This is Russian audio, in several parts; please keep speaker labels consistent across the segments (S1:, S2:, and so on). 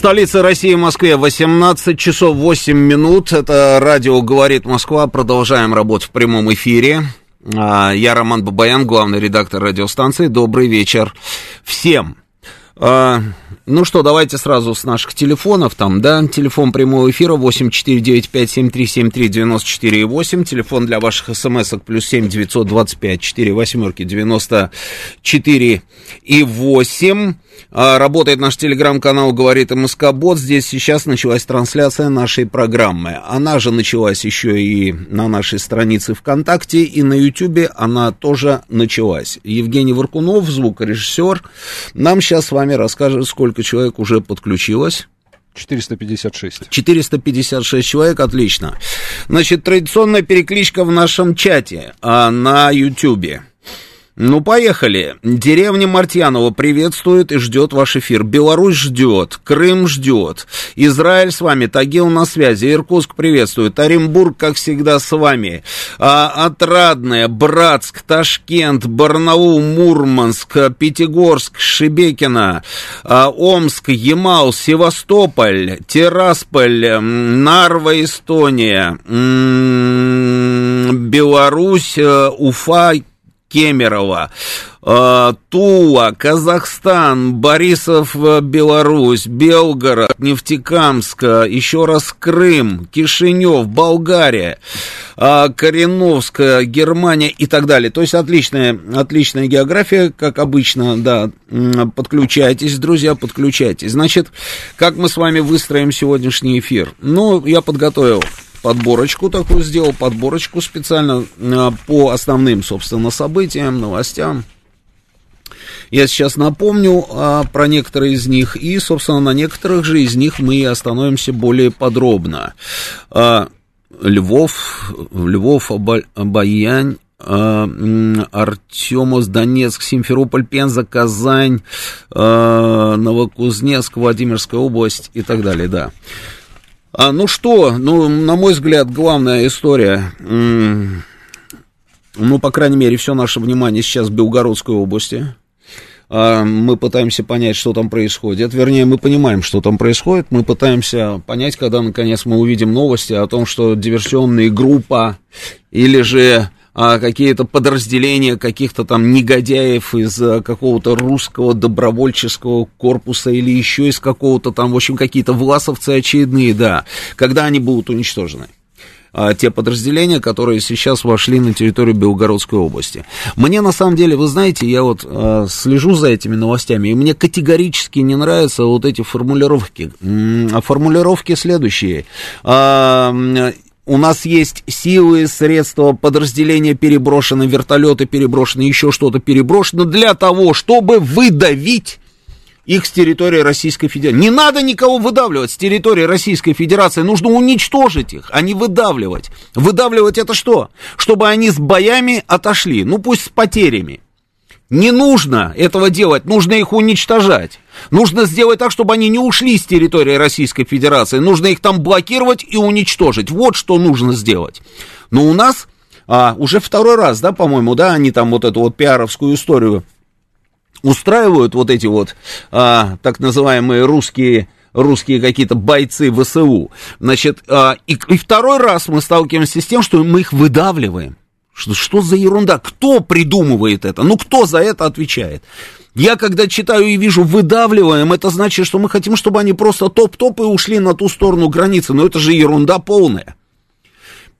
S1: В столице России, Москве, 18 часов 8 минут. Это радио «Говорит Москва». Продолжаем работу в прямом эфире. А, я Роман Бабаян, главный редактор радиостанции. Добрый вечер всем. А, ну что, давайте сразу с наших телефонов. Там, да, телефон прямого эфира 8495-7373-94,8. Телефон для ваших смс-ок плюс 7 925 4 восьмерки 94 и 8. А, работает наш телеграм-канал «Говорит МСК Бот». Здесь сейчас началась трансляция нашей программы. Она же началась еще и на нашей странице ВКонтакте, и на Ютубе она тоже началась. Евгений Варкунов, звукорежиссер, нам сейчас с вами расскажет, сколько человек уже подключилось.
S2: 456.
S1: 456 человек, отлично. Значит, традиционная перекличка в нашем чате а, на Ютубе. Ну, поехали. Деревня Мартьянова приветствует и ждет ваш эфир. Беларусь ждет, Крым ждет. Израиль с вами, Тагил на связи, Иркутск приветствует, Оренбург, как всегда, с вами. А, Отрадная, Братск, Ташкент, Барнаул, Мурманск, Пятигорск, Шебекина, а, Омск, Ямал, Севастополь, Тирасполь, Нарва, Эстония, Беларусь, э, Уфа, Кемерово, э, Тула, Казахстан, Борисов, э, Беларусь, Белгород, Нефтекамск, еще раз Крым, Кишинев, Болгария, э, Кореновск, Германия и так далее. То есть отличная, отличная география, как обычно, да, подключайтесь, друзья, подключайтесь. Значит, как мы с вами выстроим сегодняшний эфир? Ну, я подготовил подборочку такую сделал, подборочку специально а, по основным, собственно, событиям, новостям. Я сейчас напомню а, про некоторые из них, и, собственно, на некоторых же из них мы остановимся более подробно. А, Львов, Львов, Обаянь, а, Артемос, Донецк, Симферополь, Пенза, Казань, а, Новокузнецк, Владимирская область и так далее, да. А, ну что, ну, на мой взгляд, главная история, ну, по крайней мере, все наше внимание сейчас в Белгородской области. А, мы пытаемся понять, что там происходит. Вернее, мы понимаем, что там происходит. Мы пытаемся понять, когда, наконец, мы увидим новости о том, что диверсионная группа или же а, какие-то подразделения каких-то там негодяев из а, какого-то русского добровольческого корпуса или еще из какого-то там, в общем, какие-то власовцы очередные, да, когда они будут уничтожены а, те подразделения, которые сейчас вошли на территорию Белгородской области. Мне на самом деле, вы знаете, я вот а, слежу за этими новостями, и мне категорически не нравятся вот эти формулировки. Формулировки следующие. А, у нас есть силы, средства, подразделения переброшены, вертолеты переброшены, еще что-то переброшено для того, чтобы выдавить их с территории Российской Федерации. Не надо никого выдавливать с территории Российской Федерации, нужно уничтожить их, а не выдавливать. Выдавливать это что? Чтобы они с боями отошли, ну пусть с потерями. Не нужно этого делать, нужно их уничтожать. Нужно сделать так, чтобы они не ушли с территории Российской Федерации. Нужно их там блокировать и уничтожить. Вот что нужно сделать. Но у нас а, уже второй раз, да, по-моему, да, они там вот эту вот пиаровскую историю устраивают, вот эти вот а, так называемые русские русские какие-то бойцы ВСУ. Значит, а, и, и второй раз мы сталкиваемся с тем, что мы их выдавливаем. Что, что за ерунда? Кто придумывает это? Ну, кто за это отвечает? Я когда читаю и вижу выдавливаем, это значит, что мы хотим, чтобы они просто топ-топ и ушли на ту сторону границы. Но это же ерунда полная.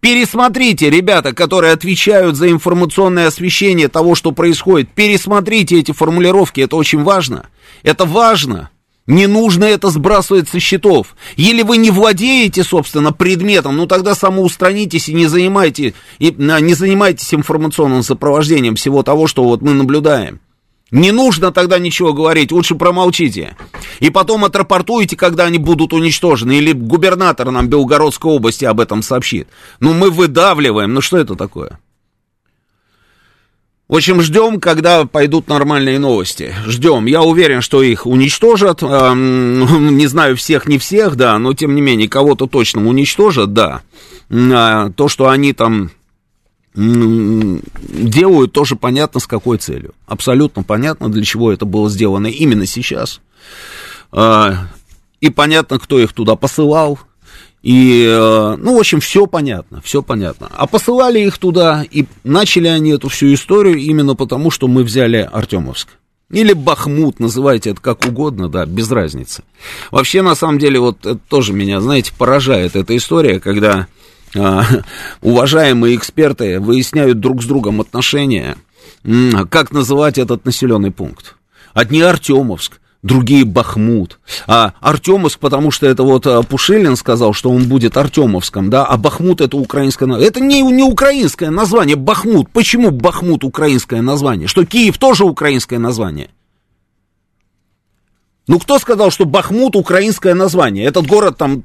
S1: Пересмотрите, ребята, которые отвечают за информационное освещение того, что происходит. Пересмотрите эти формулировки, это очень важно. Это важно. Не нужно это сбрасывать со счетов. Или вы не владеете, собственно, предметом, ну тогда самоустранитесь и не, занимайте, и, не занимайтесь информационным сопровождением всего того, что вот мы наблюдаем. Не нужно тогда ничего говорить, лучше промолчите. И потом отрапортуете, когда они будут уничтожены, или губернатор нам Белгородской области об этом сообщит. Ну, мы выдавливаем, ну что это такое? В общем, ждем, когда пойдут нормальные новости. Ждем. Я уверен, что их уничтожат. Эм, не знаю всех, не всех, да, но тем не менее, кого-то точно уничтожат, да. А, то, что они там делают, тоже понятно, с какой целью. Абсолютно понятно, для чего это было сделано именно сейчас. А, и понятно, кто их туда посылал, и, э, ну, в общем, все понятно, все понятно. А посылали их туда, и начали они эту всю историю именно потому, что мы взяли Артемовск. Или Бахмут, называйте это как угодно, да, без разницы. Вообще, на самом деле, вот это тоже меня, знаете, поражает эта история, когда э, уважаемые эксперты выясняют друг с другом отношения, как называть этот населенный пункт. Одни Артемовск, другие Бахмут. А Артемовск, потому что это вот а, Пушилин сказал, что он будет Артемовском, да, а Бахмут это украинское Это не, не украинское название, Бахмут. Почему Бахмут украинское название? Что Киев тоже украинское название? Ну, кто сказал, что Бахмут украинское название? Этот город там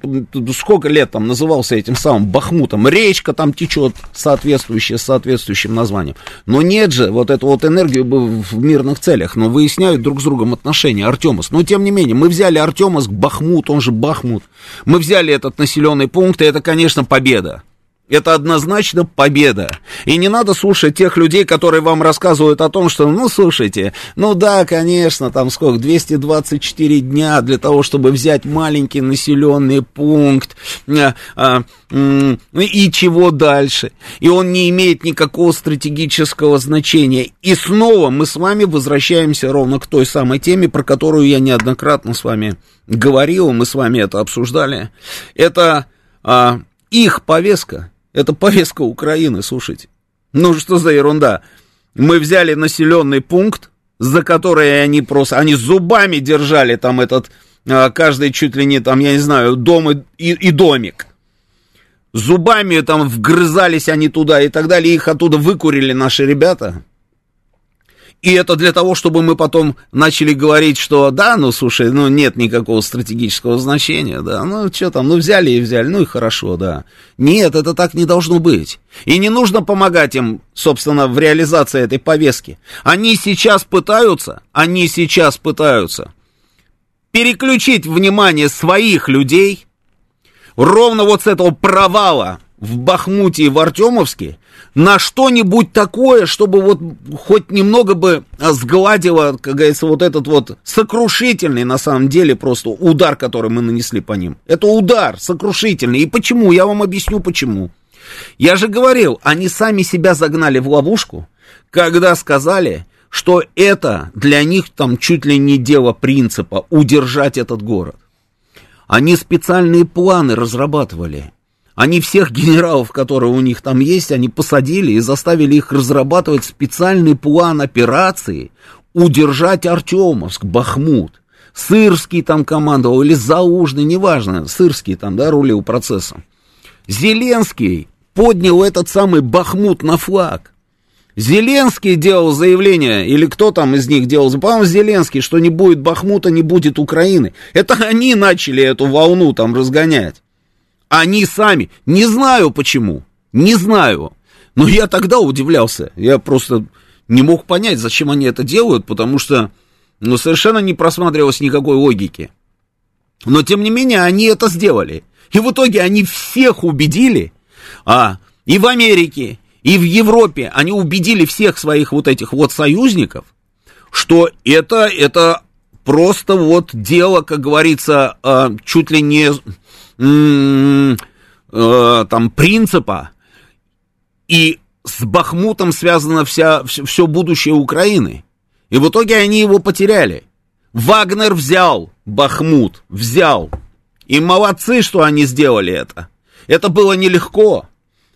S1: сколько лет там назывался этим самым Бахмутом? Речка там течет соответствующая, с соответствующим названием. Но нет же, вот эту вот энергию в мирных целях, но выясняют друг с другом отношения. Артемовск. Но тем не менее, мы взяли Артемовск, Бахмут, он же Бахмут. Мы взяли этот населенный пункт, и это, конечно, победа. Это однозначно победа. И не надо слушать тех людей, которые вам рассказывают о том, что, ну, слушайте, ну да, конечно, там сколько, 224 дня для того, чтобы взять маленький населенный пункт, а, а, и чего дальше. И он не имеет никакого стратегического значения. И снова мы с вами возвращаемся ровно к той самой теме, про которую я неоднократно с вами говорил, мы с вами это обсуждали. Это а, их повестка это повестка Украины, слушайте. Ну что за ерунда? Мы взяли населенный пункт, за который они просто, они зубами держали там этот, а, каждый чуть ли не там, я не знаю, дом и, и, и домик. Зубами там вгрызались они туда и так далее, их оттуда выкурили наши ребята. И это для того, чтобы мы потом начали говорить, что да, ну слушай, ну нет никакого стратегического значения, да, ну что там, ну взяли и взяли, ну и хорошо, да. Нет, это так не должно быть. И не нужно помогать им, собственно, в реализации этой повестки. Они сейчас пытаются, они сейчас пытаются переключить внимание своих людей ровно вот с этого провала в Бахмуте и в Артемовске на что-нибудь такое, чтобы вот хоть немного бы сгладило, как говорится, вот этот вот сокрушительный на самом деле просто удар, который мы нанесли по ним. Это удар сокрушительный. И почему? Я вам объясню почему. Я же говорил, они сами себя загнали в ловушку, когда сказали, что это для них там чуть ли не дело принципа удержать этот город. Они специальные планы разрабатывали. Они всех генералов, которые у них там есть, они посадили и заставили их разрабатывать специальный план операции удержать Артемовск, Бахмут. Сырский там командовал или Заужный, неважно, Сырский там, да, рулил процессом. Зеленский поднял этот самый Бахмут на флаг. Зеленский делал заявление, или кто там из них делал, по-моему, Зеленский, что не будет Бахмута, не будет Украины. Это они начали эту волну там разгонять. Они сами. Не знаю почему. Не знаю. Но я тогда удивлялся. Я просто не мог понять, зачем они это делают, потому что ну, совершенно не просматривалось никакой логики. Но, тем не менее, они это сделали. И в итоге они всех убедили, а, и в Америке, и в Европе, они убедили всех своих вот этих вот союзников, что это, это просто вот дело, как говорится, а, чуть ли не там принципа, и с Бахмутом связано вся, все будущее Украины. И в итоге они его потеряли. Вагнер взял Бахмут, взял. И молодцы, что они сделали это. Это было нелегко.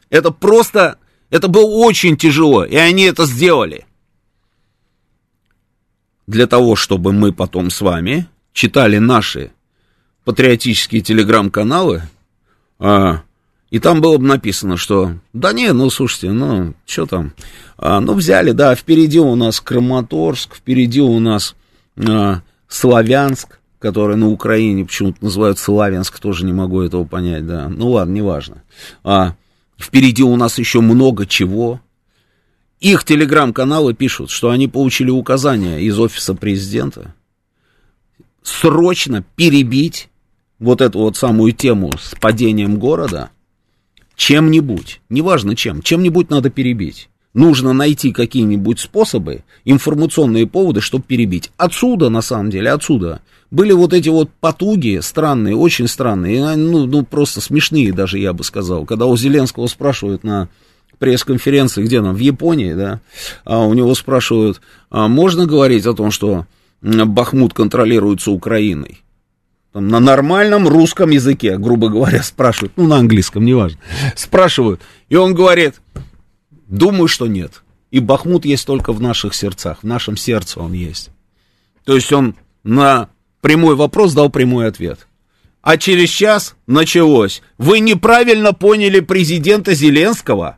S1: Это просто, это было очень тяжело, и они это сделали. Для того, чтобы мы потом с вами читали наши патриотические телеграм-каналы, а, и там было бы написано, что да не, ну слушайте, ну что там, а, ну взяли, да, впереди у нас Краматорск, впереди у нас а, Славянск, который на Украине почему-то называют Славянск, тоже не могу этого понять, да. Ну ладно, неважно. А, впереди у нас еще много чего. Их телеграм-каналы пишут, что они получили указания из офиса президента срочно перебить вот эту вот самую тему с падением города чем-нибудь, неважно чем, чем-нибудь надо перебить. Нужно найти какие-нибудь способы, информационные поводы, чтобы перебить. Отсюда, на самом деле, отсюда были вот эти вот потуги странные, очень странные, ну, ну просто смешные даже, я бы сказал. Когда у Зеленского спрашивают на пресс-конференции, где нам, в Японии, да, а у него спрашивают, а можно говорить о том, что Бахмут контролируется Украиной? Там, на нормальном русском языке, грубо говоря, спрашивают, ну, на английском, неважно, спрашивают, и он говорит, думаю, что нет. И Бахмут есть только в наших сердцах, в нашем сердце он есть. То есть он на прямой вопрос дал прямой ответ. А через час началось. Вы неправильно поняли президента Зеленского.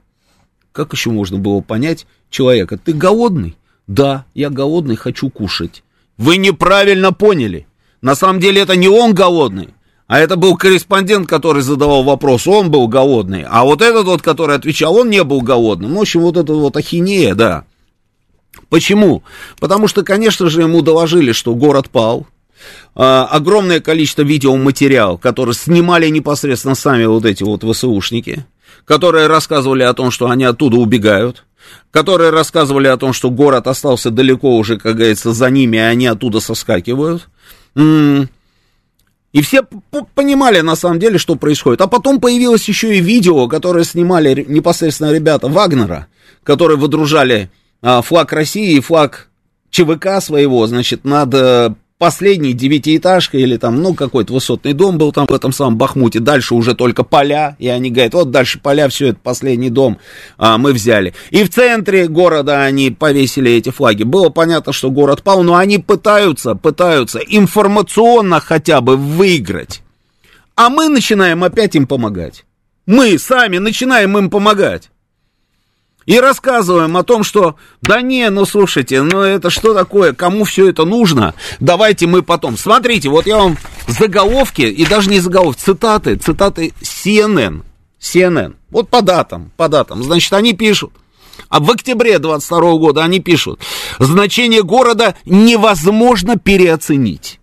S1: Как еще можно было понять человека? Ты голодный? Да, я голодный, хочу кушать. Вы неправильно поняли. На самом деле это не он голодный, а это был корреспондент, который задавал вопрос, он был голодный. А вот этот вот, который отвечал, он не был голодным. Ну, в общем, вот это вот ахинея, да. Почему? Потому что, конечно же, ему доложили, что город пал. А, огромное количество видеоматериал, которые снимали непосредственно сами вот эти вот ВСУшники, которые рассказывали о том, что они оттуда убегают которые рассказывали о том, что город остался далеко уже, как говорится, за ними, и они оттуда соскакивают. И все понимали на самом деле, что происходит. А потом появилось еще и видео, которое снимали непосредственно ребята Вагнера, которые выдружали а, флаг России и флаг ЧВК своего, значит, над э, последней девятиэтажкой или там, ну, какой-то высотный дом был там в этом самом Бахмуте, дальше уже только поля, и они говорят, вот дальше поля, все, это последний дом а, мы взяли. И в центре города они повесили эти флаги. Было понятно, что город пал, но они пытаются, пытаются информационно хотя бы выиграть. А мы начинаем опять им помогать. Мы сами начинаем им помогать. И рассказываем о том, что, да не, ну слушайте, ну это что такое, кому все это нужно, давайте мы потом. Смотрите, вот я вам заголовки, и даже не заголовки, цитаты, цитаты CNN, CNN, вот по датам, по датам, значит, они пишут, а в октябре 22 года они пишут, значение города невозможно переоценить.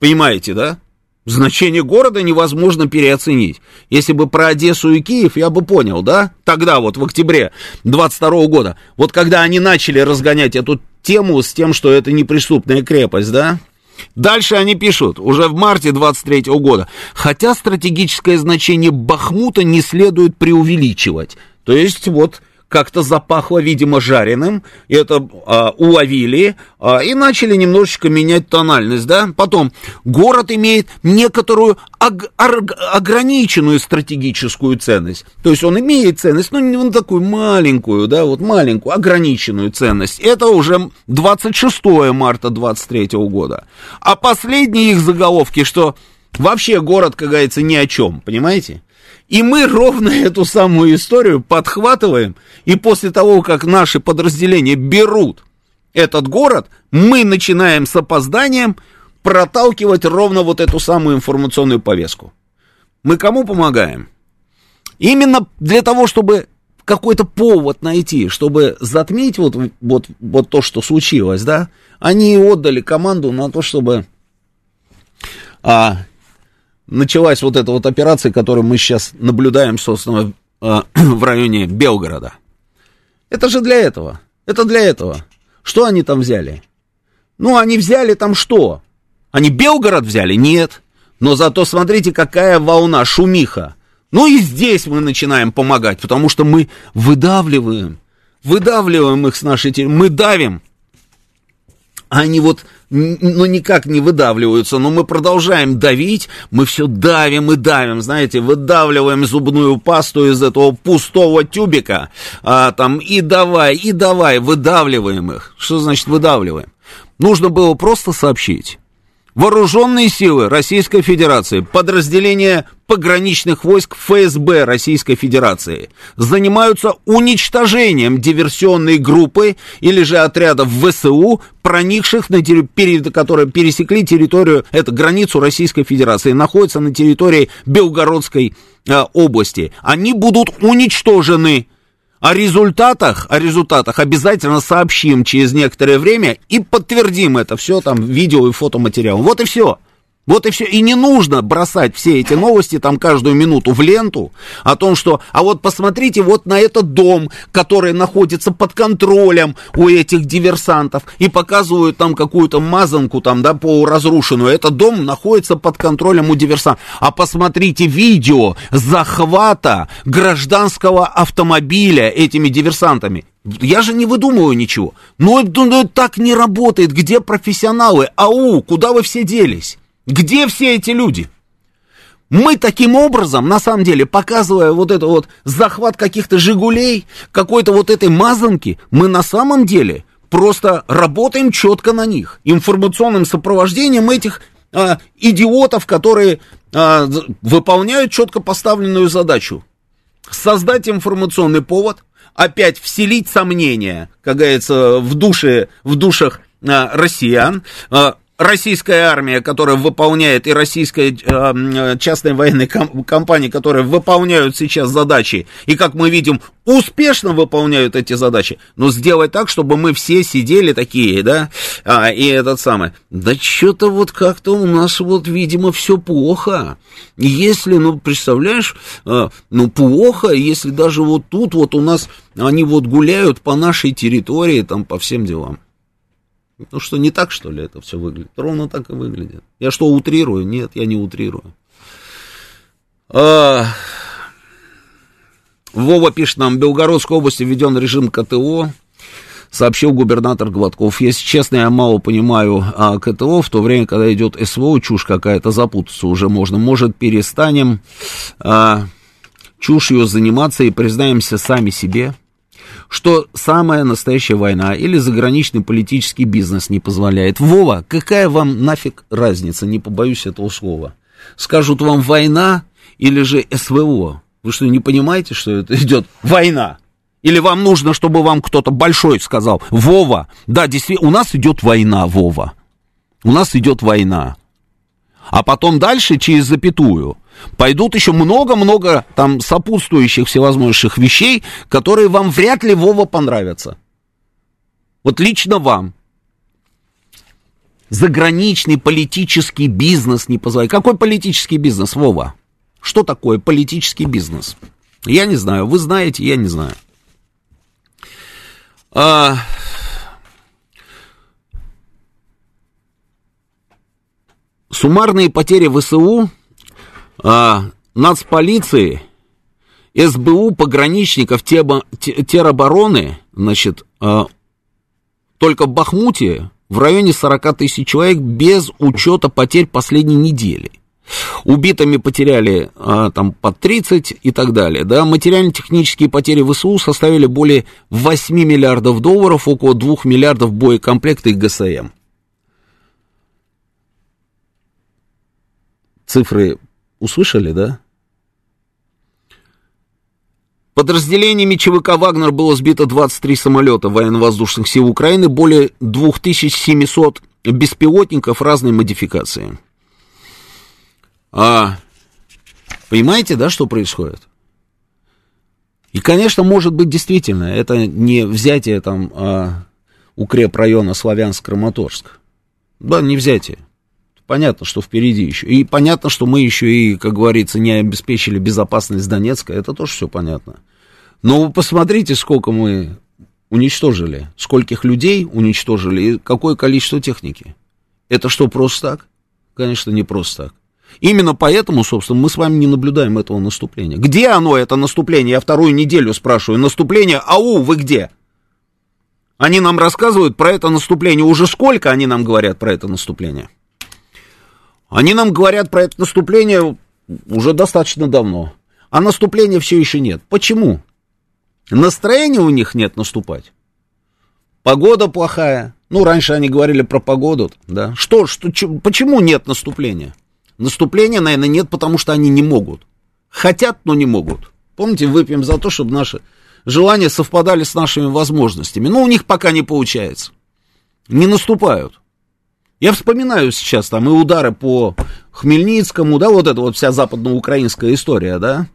S1: Понимаете, да? Значение города невозможно переоценить. Если бы про Одессу и Киев, я бы понял, да? Тогда вот в октябре 22 года. Вот когда они начали разгонять эту тему с тем, что это неприступная крепость, да? Дальше они пишут, уже в марте 23 года, хотя стратегическое значение Бахмута не следует преувеличивать. То есть вот как-то запахло, видимо, жареным, это а, уловили а, и начали немножечко менять тональность, да. Потом, город имеет некоторую ог- ограниченную стратегическую ценность, то есть он имеет ценность, но не такую маленькую, да, вот маленькую, ограниченную ценность. Это уже 26 марта 23 года. А последние их заголовки, что вообще город, как говорится, ни о чем, понимаете? И мы ровно эту самую историю подхватываем, и после того, как наши подразделения берут этот город, мы начинаем с опозданием проталкивать ровно вот эту самую информационную повестку. Мы кому помогаем? Именно для того, чтобы какой-то повод найти, чтобы затмить вот, вот, вот то, что случилось, да, они отдали команду на то, чтобы а, началась вот эта вот операция, которую мы сейчас наблюдаем, собственно, э, в районе Белгорода. Это же для этого. Это для этого. Что они там взяли? Ну, они взяли там что? Они Белгород взяли? Нет. Но зато смотрите, какая волна, шумиха. Ну и здесь мы начинаем помогать, потому что мы выдавливаем, выдавливаем их с нашей территории, мы давим. Они вот ну, никак не выдавливаются, но мы продолжаем давить, мы все давим и давим, знаете, выдавливаем зубную пасту из этого пустого тюбика, а, там, и давай, и давай, выдавливаем их. Что значит выдавливаем? Нужно было просто сообщить. Вооруженные силы Российской Федерации, подразделения пограничных войск ФСБ Российской Федерации занимаются уничтожением диверсионной группы или же отрядов ВСУ, проникших на территорию, которые пересекли территорию, это границу Российской Федерации, находятся на территории Белгородской э, области. Они будут уничтожены. О результатах, о результатах обязательно сообщим через некоторое время и подтвердим это все там видео и фотоматериалом. Вот и все. Вот и все. И не нужно бросать все эти новости там каждую минуту в ленту о том, что, а вот посмотрите вот на этот дом, который находится под контролем у этих диверсантов, и показывают там какую-то мазанку там, да, полуразрушенную. Этот дом находится под контролем у диверсантов. А посмотрите видео захвата гражданского автомобиля этими диверсантами. Я же не выдумываю ничего. Но это, ну, это так не работает. Где профессионалы? Ау, куда вы все делись? Где все эти люди? Мы таким образом, на самом деле, показывая вот это вот захват каких-то «Жигулей», какой-то вот этой мазанки, мы на самом деле просто работаем четко на них, информационным сопровождением этих а, идиотов, которые а, выполняют четко поставленную задачу. Создать информационный повод, опять вселить сомнения, как говорится, в, душе, в душах а, россиян, а, российская армия, которая выполняет, и российская э, частная военная ком- компания, которые выполняют сейчас задачи, и, как мы видим, успешно выполняют эти задачи, но сделать так, чтобы мы все сидели такие, да, а, и этот самый, да что-то вот как-то у нас вот, видимо, все плохо. Если, ну, представляешь, э, ну, плохо, если даже вот тут вот у нас они вот гуляют по нашей территории, там, по всем делам. Ну что, не так, что ли, это все выглядит? Ровно так и выглядит. Я что, утрирую? Нет, я не утрирую. А... Вова пишет нам, в Белгородской области введен режим КТО, сообщил губернатор Гладков. Если честно, я мало понимаю а, КТО, в то время, когда идет СВО, чушь какая-то, запутаться уже можно. Может, перестанем а, чушью заниматься и признаемся сами себе? Что самая настоящая война или заграничный политический бизнес не позволяет. Вова, какая вам нафиг разница, не побоюсь этого слова. Скажут вам война или же СВО. Вы что, не понимаете, что это идет война? Или вам нужно, чтобы вам кто-то большой сказал, Вова, да, действительно, у нас идет война, Вова. У нас идет война. А потом дальше через запятую пойдут еще много-много там сопутствующих всевозможных вещей, которые вам вряд ли, Вова, понравятся. Вот лично вам. Заграничный политический бизнес не позволяет. Какой политический бизнес, Вова? Что такое политический бизнес? Я не знаю. Вы знаете, я не знаю. А... Суммарные потери ВСУ а, нацполиции, СБУ, пограничников, теробороны, значит, а, только в Бахмуте в районе 40 тысяч человек без учета потерь последней недели. Убитыми потеряли а, там по 30 и так далее. Да? Материально-технические потери ВСУ составили более 8 миллиардов долларов, около 2 миллиардов боекомплекта и ГСМ. Цифры Услышали, да? Подразделениями ЧВК «Вагнер» было сбито 23 самолета военно-воздушных сил Украины, более 2700 беспилотников разной модификации. А, понимаете, да, что происходит? И, конечно, может быть, действительно, это не взятие там а, укрепрайона Славянск-Краматорск. Да, не взятие понятно, что впереди еще. И понятно, что мы еще и, как говорится, не обеспечили безопасность Донецка. Это тоже все понятно. Но вы посмотрите, сколько мы уничтожили, скольких людей уничтожили и какое количество техники. Это что, просто так? Конечно, не просто так. Именно поэтому, собственно, мы с вами не наблюдаем этого наступления. Где оно, это наступление? Я вторую неделю спрашиваю. Наступление, ау, вы где? Они нам рассказывают про это наступление. Уже сколько они нам говорят про это наступление? Они нам говорят про это наступление уже достаточно давно. А наступления все еще нет. Почему? Настроения у них нет наступать. Погода плохая, Ну, раньше они говорили про погоду, да. Что, что, ч, почему нет наступления? Наступления, наверное, нет, потому что они не могут. Хотят, но не могут. Помните, выпьем за то, чтобы наши желания совпадали с нашими возможностями. Но у них пока не получается. Не наступают. Я вспоминаю сейчас там и удары по Хмельницкому, да, вот эта вот вся западноукраинская история, да,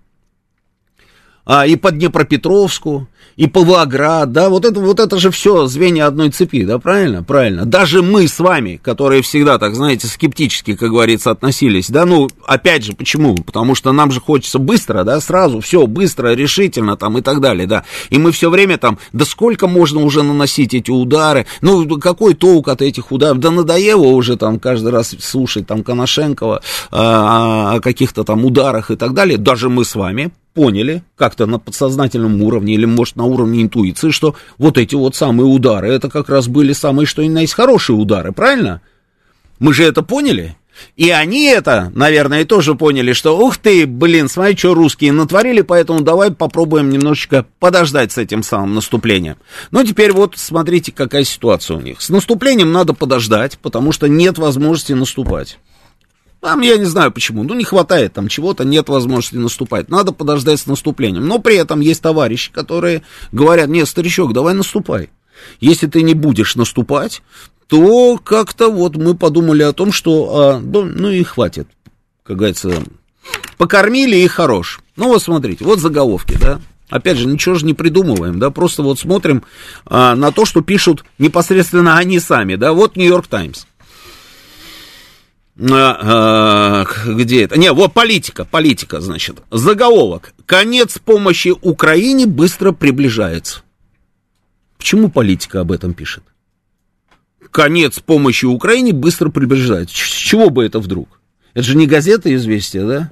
S1: а, и по Днепропетровску, и Павлоград, да, вот это, вот это же все звенья одной цепи, да, правильно? Правильно. Даже мы с вами, которые всегда, так знаете, скептически, как говорится, относились, да, ну, опять же, почему? Потому что нам же хочется быстро, да, сразу, все, быстро, решительно, там, и так далее, да, и мы все время там, да сколько можно уже наносить эти удары, ну, какой толк от этих ударов, да надоело уже там каждый раз слушать там Коношенкова а, о каких-то там ударах и так далее, даже мы с вами, поняли как-то на подсознательном уровне или, может, на уровне интуиции, что вот эти вот самые удары, это как раз были самые, что ни на есть, хорошие удары, правильно? Мы же это поняли? И они это, наверное, тоже поняли, что, ух ты, блин, смотри, что русские натворили, поэтому давай попробуем немножечко подождать с этим самым наступлением. Ну, теперь вот смотрите, какая ситуация у них. С наступлением надо подождать, потому что нет возможности наступать. Там, я не знаю почему, ну, не хватает там чего-то, нет возможности наступать. Надо подождать с наступлением. Но при этом есть товарищи, которые говорят, нет, старичок, давай наступай. Если ты не будешь наступать, то как-то вот мы подумали о том, что, а, ну, и хватит, как говорится, покормили и хорош. Ну вот смотрите, вот заголовки, да. Опять же, ничего же не придумываем, да, просто вот смотрим а, на то, что пишут непосредственно они сами, да. Вот Нью-Йорк Таймс. А, где это? Не, вот политика, политика, значит. Заголовок. Конец помощи Украине быстро приближается. Почему политика об этом пишет? Конец помощи Украине быстро приближается. С чего бы это вдруг? Это же не газета «Известия», да?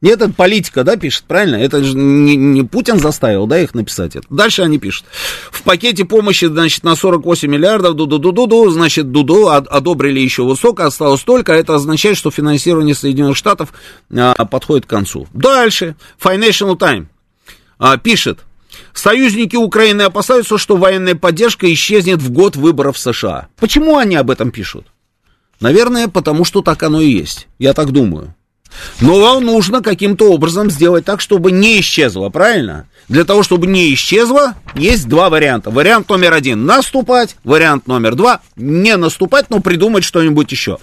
S1: Нет, это политика, да, пишет, правильно? Это же не, не Путин заставил, да, их написать это. Дальше они пишут. В пакете помощи, значит, на 48 миллиардов, ду-ду-ду-ду-ду, значит, Дуду одобрили еще высоко, осталось только. Это означает, что финансирование Соединенных Штатов а, подходит к концу. Дальше. Financial Times а, пишет. Союзники Украины опасаются, что военная поддержка исчезнет в год выборов США. Почему они об этом пишут? Наверное, потому что так оно и есть. Я так думаю. Но вам нужно каким-то образом сделать так, чтобы не исчезло, правильно? Для того, чтобы не исчезло, есть два варианта. Вариант номер один – наступать. Вариант номер два – не наступать, но придумать что-нибудь еще.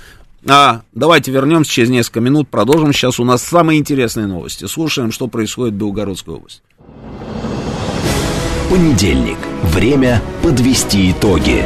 S1: А, давайте вернемся через несколько минут, продолжим. Сейчас у нас самые интересные новости. Слушаем, что происходит в Белгородской области.
S3: Понедельник. Время подвести итоги.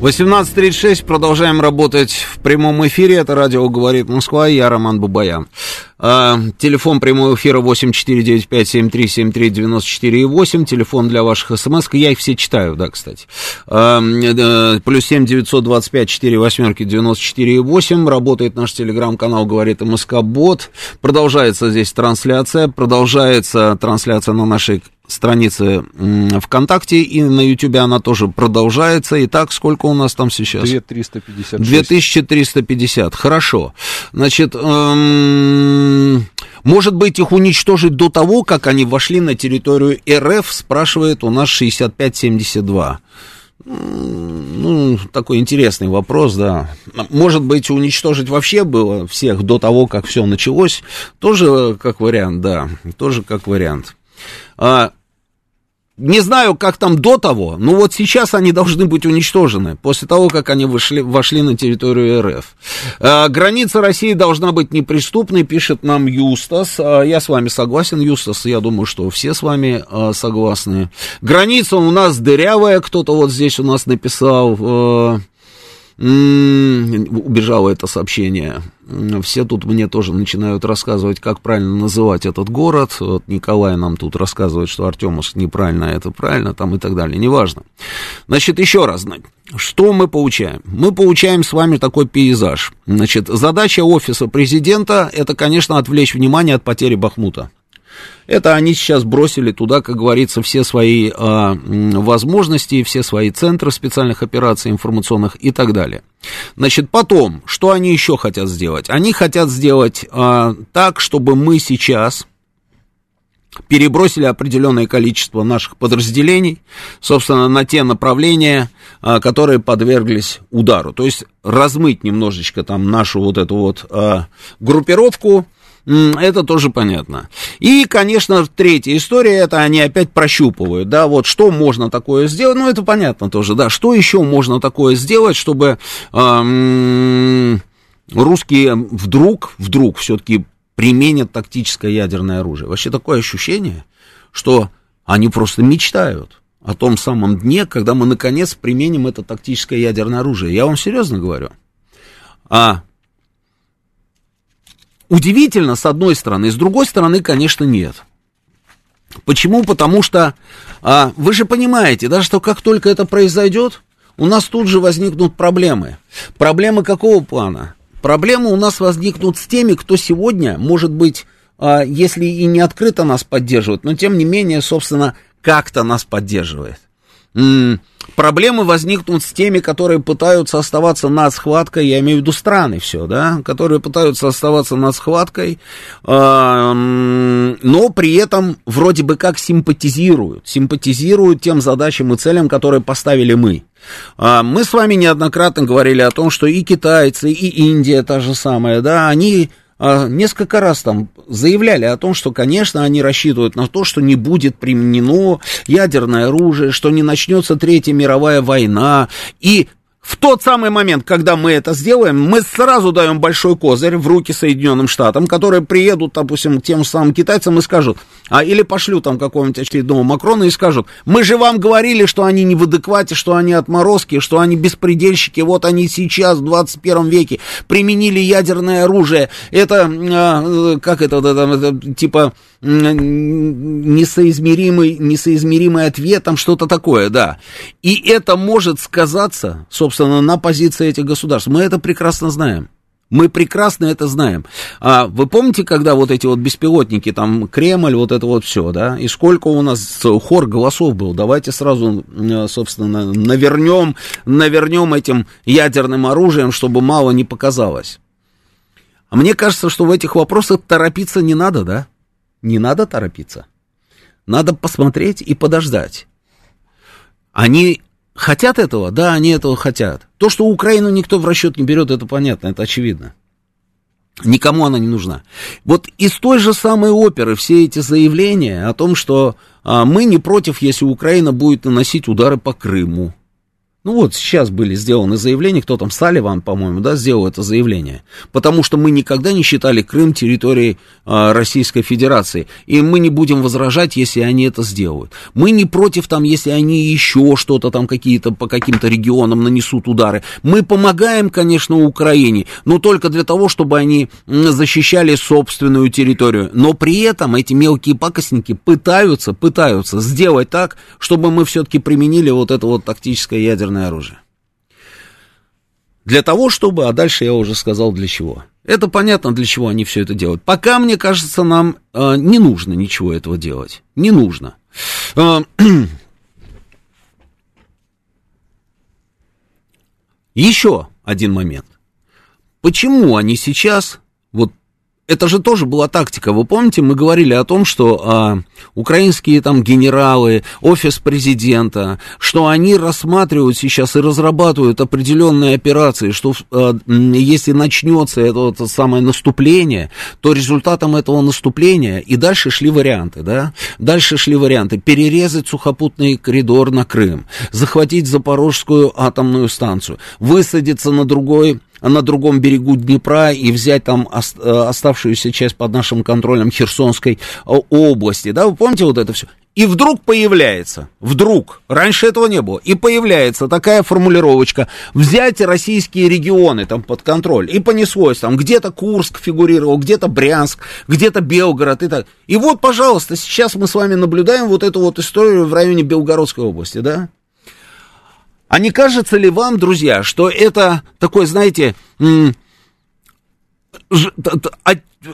S1: 18.36, продолжаем работать в прямом эфире. Это радио «Говорит Москва», я Роман Бабаян. А, телефон прямого эфира 8495-7373-94,8. Телефон для ваших смс. Я их все читаю, да, кстати. А, э, плюс 7 925 4 восьмерки 94,8. Работает наш телеграм-канал «Говорит МСК Бот». Продолжается здесь трансляция. Продолжается трансляция на нашей странице ВКонтакте, и на Ютубе она тоже продолжается. Итак, сколько у нас там сейчас?
S2: 2350.
S1: 2350, хорошо. Значит, эм, может быть, их уничтожить до того, как они вошли на территорию РФ, спрашивает у нас 6572. Ну, такой интересный вопрос, да. Может быть, уничтожить вообще было всех до того, как все началось, тоже как вариант, да, тоже как вариант. А, не знаю, как там до того, но вот сейчас они должны быть уничтожены, после того, как они вышли, вошли на территорию РФ. А, граница России должна быть неприступной, пишет нам Юстас. А, я с вами согласен, Юстас, я думаю, что все с вами а, согласны. Граница у нас дырявая, кто-то вот здесь у нас написал... Убежало это сообщение. Все тут мне тоже начинают рассказывать, как правильно называть этот город. Вот Николай нам тут рассказывает, что Артемовск неправильно, а это правильно, там и так далее. Неважно. Значит, еще раз, что мы получаем? Мы получаем с вами такой пейзаж. Значит, задача офиса президента, это, конечно, отвлечь внимание от потери Бахмута. Это они сейчас бросили туда, как говорится, все свои а, возможности, все свои центры специальных операций информационных и так далее. Значит, потом, что они еще хотят сделать? Они хотят сделать а, так, чтобы мы сейчас перебросили определенное количество наших подразделений, собственно, на те направления, а, которые подверглись удару. То есть размыть немножечко там нашу вот эту вот а, группировку, это тоже понятно. И, конечно, третья история, это они опять прощупывают, да, вот что можно такое сделать, ну, это понятно тоже, да, что еще можно такое сделать, чтобы э, русские вдруг, вдруг все-таки применят тактическое ядерное оружие. Вообще такое ощущение, что они просто мечтают о том самом дне, когда мы наконец применим это тактическое ядерное оружие. Я вам серьезно говорю. А удивительно, с одной стороны, с другой стороны, конечно, нет. Почему? Потому что а, вы же понимаете, да, что как только это произойдет, у нас тут же возникнут проблемы. Проблемы какого плана? Проблемы у нас возникнут с теми, кто сегодня, может быть, а, если и не открыто нас поддерживает, но тем не менее, собственно, как-то нас поддерживает. Проблемы возникнут с теми, которые пытаются оставаться над схваткой, я имею в виду страны все, да, которые пытаются оставаться над схваткой, но при этом вроде бы как симпатизируют, симпатизируют тем задачам и целям, которые поставили мы. А, мы с вами неоднократно говорили о том, что и китайцы, и Индия та же самая, да, они несколько раз там заявляли о том, что, конечно, они рассчитывают на то, что не будет применено ядерное оружие, что не начнется Третья мировая война, и в тот самый момент, когда мы это сделаем, мы сразу даем большой козырь в руки Соединенным Штатам, которые приедут, допустим, к тем самым китайцам и скажут, а или пошлют там какого-нибудь очередного Макрона и скажут, мы же вам говорили, что они не в адеквате, что они отморозки, что они беспредельщики, вот они сейчас в 21 веке применили ядерное оружие, это, а, как это, это, это типа несоизмеримый, несоизмеримый ответ, там что-то такое, да. И это может сказаться, собственно, на позиции этих государств. Мы это прекрасно знаем. Мы прекрасно это знаем. А вы помните, когда вот эти вот беспилотники, там Кремль, вот это вот все, да? И сколько у нас хор голосов был? Давайте сразу, собственно, навернем, навернем этим ядерным оружием, чтобы мало не показалось. А мне кажется, что в этих вопросах торопиться не надо, да? Не надо торопиться. Надо посмотреть и подождать. Они хотят этого? Да, они этого хотят. То, что Украину никто в расчет не берет, это понятно, это очевидно. Никому она не нужна. Вот из той же самой оперы все эти заявления о том, что а, мы не против, если Украина будет наносить удары по Крыму, ну вот сейчас были сделаны заявления, кто там, Салливан, по-моему, да, сделал это заявление. Потому что мы никогда не считали Крым территорией э, Российской Федерации. И мы не будем возражать, если они это сделают. Мы не против там, если они еще что-то там какие-то по каким-то регионам нанесут удары. Мы помогаем, конечно, Украине, но только для того, чтобы они защищали собственную территорию. Но при этом эти мелкие пакостники пытаются, пытаются сделать так, чтобы мы все-таки применили вот это вот тактическое ядерное ядерное оружие. Для того, чтобы, а дальше я уже сказал для чего. Это понятно, для чего они все это делают. Пока, мне кажется, нам э, не нужно ничего этого делать. Не нужно. Э, еще один момент. Почему они сейчас это же тоже была тактика. Вы помните, мы говорили о том, что а, украинские там генералы, офис президента, что они рассматривают сейчас и разрабатывают определенные операции, что а, если начнется это вот самое наступление, то результатом этого наступления и дальше шли варианты, да, дальше шли варианты перерезать сухопутный коридор на Крым, захватить Запорожскую атомную станцию, высадиться на другой на другом берегу Днепра и взять там э, оставшуюся часть под нашим контролем Херсонской э, области, да, вы помните вот это все? И вдруг появляется, вдруг, раньше этого не было, и появляется такая формулировочка, взять российские регионы там под контроль, и понеслось там, где-то Курск фигурировал, где-то Брянск, где-то Белгород и так. И вот, пожалуйста, сейчас мы с вами наблюдаем вот эту вот историю в районе Белгородской области, да, а не кажется ли вам, друзья, что это такой, знаете,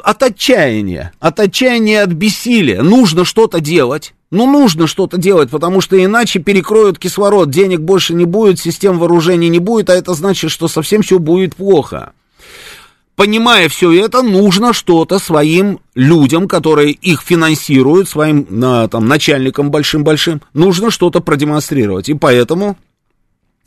S1: от отчаяния, от отчаяния, от бессилия. Нужно что-то делать. Ну, нужно что-то делать, потому что иначе перекроют кислород, денег больше не будет, систем вооружений не будет, а это значит, что совсем все будет плохо. Понимая все это, нужно что-то своим людям, которые их финансируют, своим там, начальникам большим-большим, нужно что-то продемонстрировать. И поэтому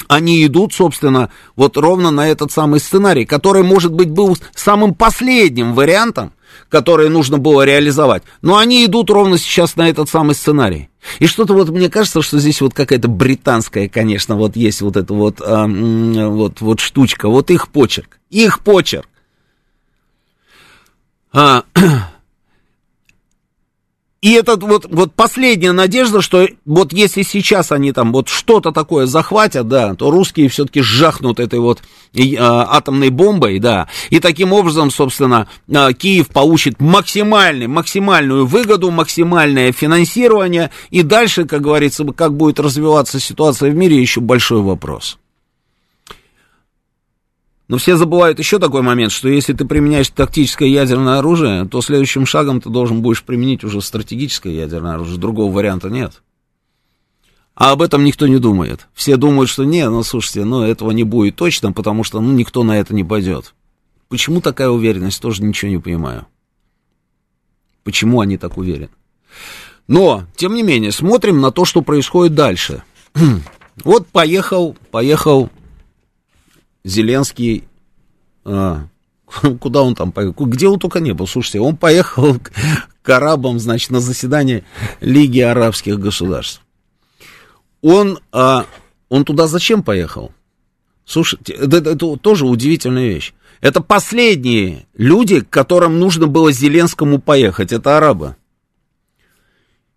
S1: они идут, собственно, вот ровно на этот самый сценарий, который, может быть, был самым последним вариантом, который нужно было реализовать. Но они идут ровно сейчас на этот самый сценарий. И что-то вот мне кажется, что здесь вот какая-то британская, конечно, вот есть вот эта вот, а, вот, вот штучка, вот их почерк, их почерк. А, И это вот, вот последняя надежда, что вот если сейчас они там вот что-то такое захватят, да, то русские все-таки жахнут этой вот э, атомной бомбой, да, и таким образом, собственно, э, Киев получит максимальный, максимальную выгоду, максимальное финансирование, и дальше, как говорится, как будет развиваться ситуация в мире, еще большой вопрос. Но все забывают еще такой момент, что если ты применяешь тактическое ядерное оружие, то следующим шагом ты должен будешь применить уже стратегическое ядерное оружие. Другого варианта нет. А об этом никто не думает. Все думают, что не, ну слушайте, ну этого не будет точно, потому что ну, никто на это не пойдет. Почему такая уверенность, тоже ничего не понимаю. Почему они так уверены? Но, тем не менее, смотрим на то, что происходит дальше. вот поехал, поехал Зеленский, а, куда он там поехал, где он только не был, слушайте, он поехал к арабам, значит, на заседание Лиги арабских государств. Он, а, он туда зачем поехал? Слушайте, это, это тоже удивительная вещь. Это последние люди, к которым нужно было Зеленскому поехать, это арабы.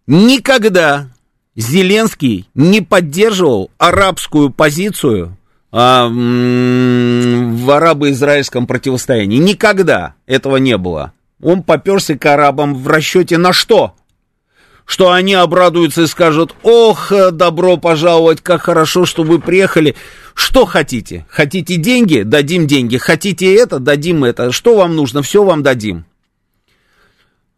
S1: Никогда Зеленский не поддерживал арабскую позицию а, в арабо-израильском противостоянии. Никогда этого не было. Он поперся к арабам в расчете на что? Что они обрадуются и скажут, ох, добро пожаловать, как хорошо, что вы приехали. Что хотите? Хотите деньги? Дадим деньги. Хотите это? Дадим это. Что вам нужно? Все вам дадим.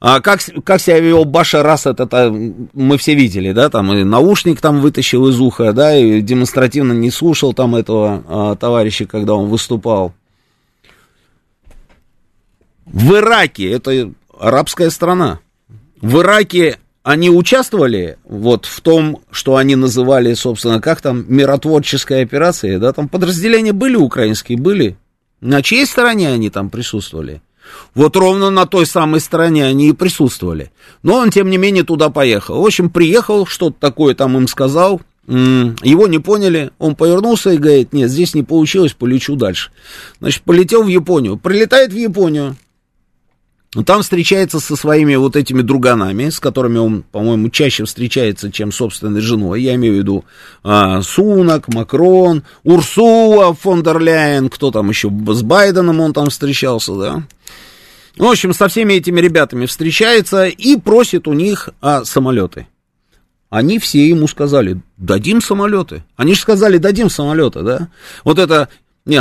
S1: А как, как себя вел Баша Расад, это мы все видели, да, там и наушник там вытащил из уха, да, и демонстративно не слушал там этого а, товарища, когда он выступал. В Ираке, это арабская страна, в Ираке они участвовали вот в том, что они называли, собственно, как там, миротворческая операция, да, там подразделения были украинские, были. На чьей стороне они там присутствовали? Вот ровно на той самой стороне они и присутствовали. Но он, тем не менее, туда поехал. В общем, приехал, что-то такое там им сказал, его не поняли, он повернулся и говорит, нет, здесь не получилось, полечу дальше. Значит, полетел в Японию, прилетает в Японию, там встречается со своими вот этими друганами, с которыми он, по-моему, чаще встречается, чем собственной женой. Я имею в виду а, Сунак, Макрон, Урсула фон дер Ляйен, кто там еще с Байденом он там встречался, да. В общем, со всеми этими ребятами встречается и просит у них а, самолеты. Они все ему сказали, дадим самолеты. Они же сказали, дадим самолеты, да. Вот это не,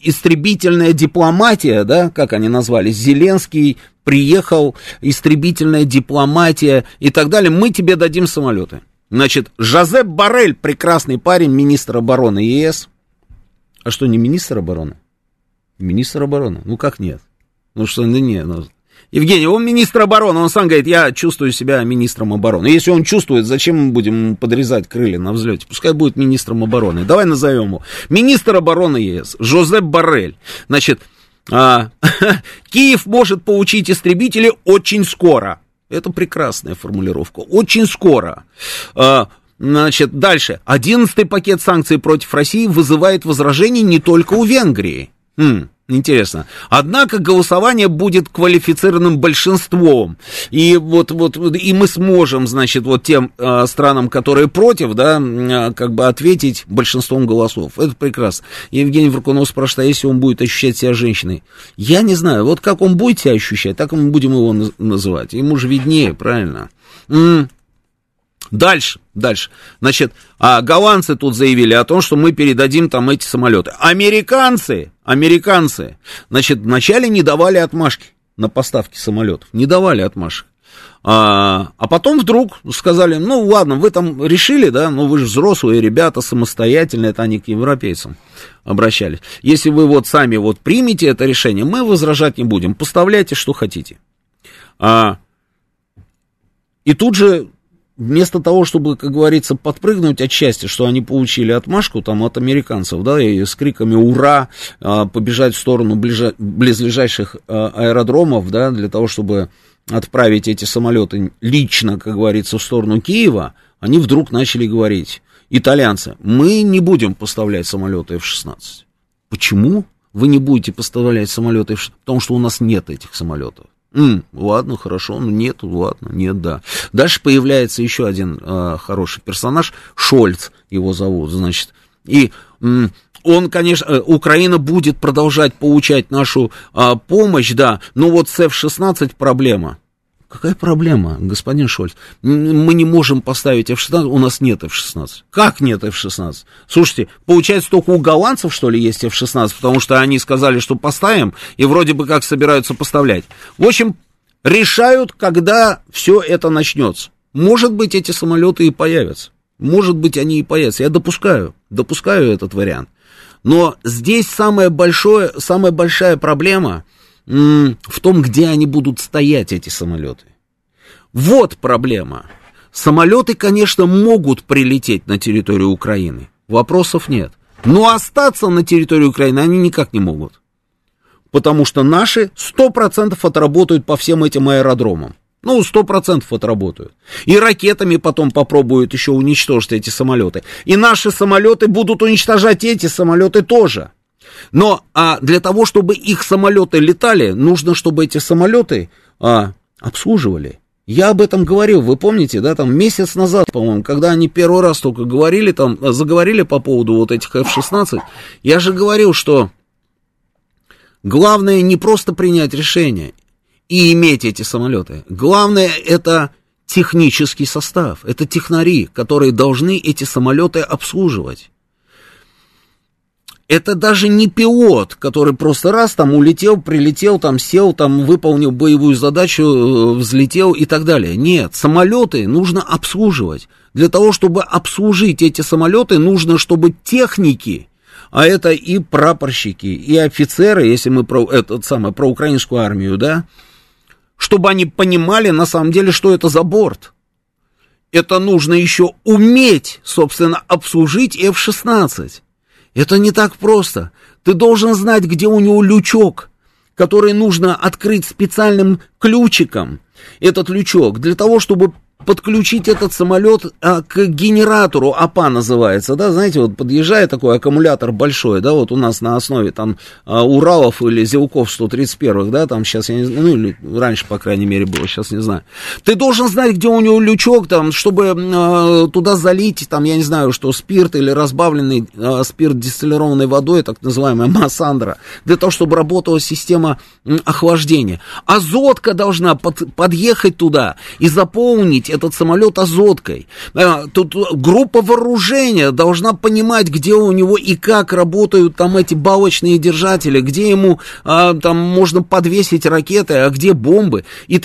S1: истребительная дипломатия, да, как они назвали, Зеленский приехал, истребительная дипломатия и так далее, мы тебе дадим самолеты. Значит, Жозеп Барель, прекрасный парень, министр обороны ЕС. А что, не министр обороны? Министр обороны? Ну как нет? Ну что, ну не, ну, Евгений, он министр обороны, он сам говорит, я чувствую себя министром обороны. Если он чувствует, зачем мы будем подрезать крылья на взлете? Пускай будет министром обороны. Давай назовем его. Министр обороны ЕС, Жозеп Барель. Значит, а, Киев может получить истребители очень скоро. Это прекрасная формулировка. Очень скоро. А, значит, дальше. Одиннадцатый пакет санкций против России вызывает возражений не только у Венгрии. Хм. Интересно. Однако голосование будет квалифицированным большинством. И вот, вот, и мы сможем, значит, вот тем э, странам, которые против, да, э, как бы ответить большинством голосов. Это прекрасно. Евгений Варкунов спрашивает, а если он будет ощущать себя женщиной? Я не знаю. Вот как он будет себя ощущать, так мы будем его называть. Ему же виднее, правильно? Дальше, дальше. Значит, а голландцы тут заявили о том, что мы передадим там эти самолеты. Американцы, американцы, значит, вначале не давали отмашки. на поставки самолетов, не давали отмашек. А, а потом вдруг сказали, ну ладно, вы там решили, да, ну вы же взрослые ребята, самостоятельные, это они к европейцам обращались. Если вы вот сами вот примете это решение, мы возражать не будем, поставляйте, что хотите. А, и тут же вместо того, чтобы, как говорится, подпрыгнуть от счастья, что они получили отмашку там от американцев, да, и с криками «Ура!» а, побежать в сторону ближа... близлежащих а, аэродромов, да, для того, чтобы отправить эти самолеты лично, как говорится, в сторону Киева, они вдруг начали говорить, итальянцы, мы не будем поставлять самолеты F-16. Почему вы не будете поставлять самолеты F-16? Потому что у нас нет этих самолетов. М, ладно, хорошо, ну нет, ладно, нет, да. Дальше появляется еще один э, хороший персонаж, Шольц его зовут, значит. И м, он, конечно, э, Украина будет продолжать получать нашу э, помощь, да, но вот с F-16 проблема. Какая проблема, господин Шольц? Мы не можем поставить F-16, у нас нет F-16. Как нет F-16? Слушайте, получается, только у голландцев, что ли, есть F-16, потому что они сказали, что поставим, и вроде бы как собираются поставлять. В общем, решают, когда все это начнется. Может быть, эти самолеты и появятся. Может быть, они и появятся. Я допускаю, допускаю этот вариант. Но здесь самое большое, самая большая проблема – в том, где они будут стоять, эти самолеты. Вот проблема. Самолеты, конечно, могут прилететь на территорию Украины. Вопросов нет. Но остаться на территории Украины они никак не могут. Потому что наши 100% отработают по всем этим аэродромам. Ну, 100% отработают. И ракетами потом попробуют еще уничтожить эти самолеты. И наши самолеты будут уничтожать эти самолеты тоже. Но а для того, чтобы их самолеты летали, нужно, чтобы эти самолеты а, обслуживали. Я об этом говорил, вы помните, да, там месяц назад, по-моему, когда они первый раз только говорили, там, заговорили по поводу вот этих F-16, я же говорил, что главное не просто принять решение и иметь эти самолеты. Главное это технический состав, это технари, которые должны эти самолеты обслуживать это даже не пилот, который просто раз там улетел, прилетел, там сел, там выполнил боевую задачу, э, взлетел и так далее. Нет, самолеты нужно обслуживать. Для того, чтобы обслужить эти самолеты, нужно, чтобы техники, а это и прапорщики, и офицеры, если мы про этот самый, про украинскую армию, да, чтобы они понимали на самом деле, что это за борт. Это нужно еще уметь, собственно, обслужить F-16. Это не так просто. Ты должен знать, где у него лючок, который нужно открыть специальным ключиком. Этот лючок для того, чтобы подключить этот самолет а, к генератору, АПА называется, да, знаете, вот подъезжает такой аккумулятор большой, да, вот у нас на основе там а, Уралов или Зилков 131, да, там сейчас, я не знаю, ну, или раньше, по крайней мере, было, сейчас не знаю. Ты должен знать, где у него лючок, там, чтобы а, туда залить, там, я не знаю, что спирт или разбавленный а, спирт дистиллированной водой, так называемая массандра, для того, чтобы работала система охлаждения. Азотка должна под, подъехать туда и заполнить этот самолет азоткой. А, тут группа вооружения должна понимать, где у него и как работают там эти балочные держатели, где ему а, там можно подвесить ракеты, а где бомбы. И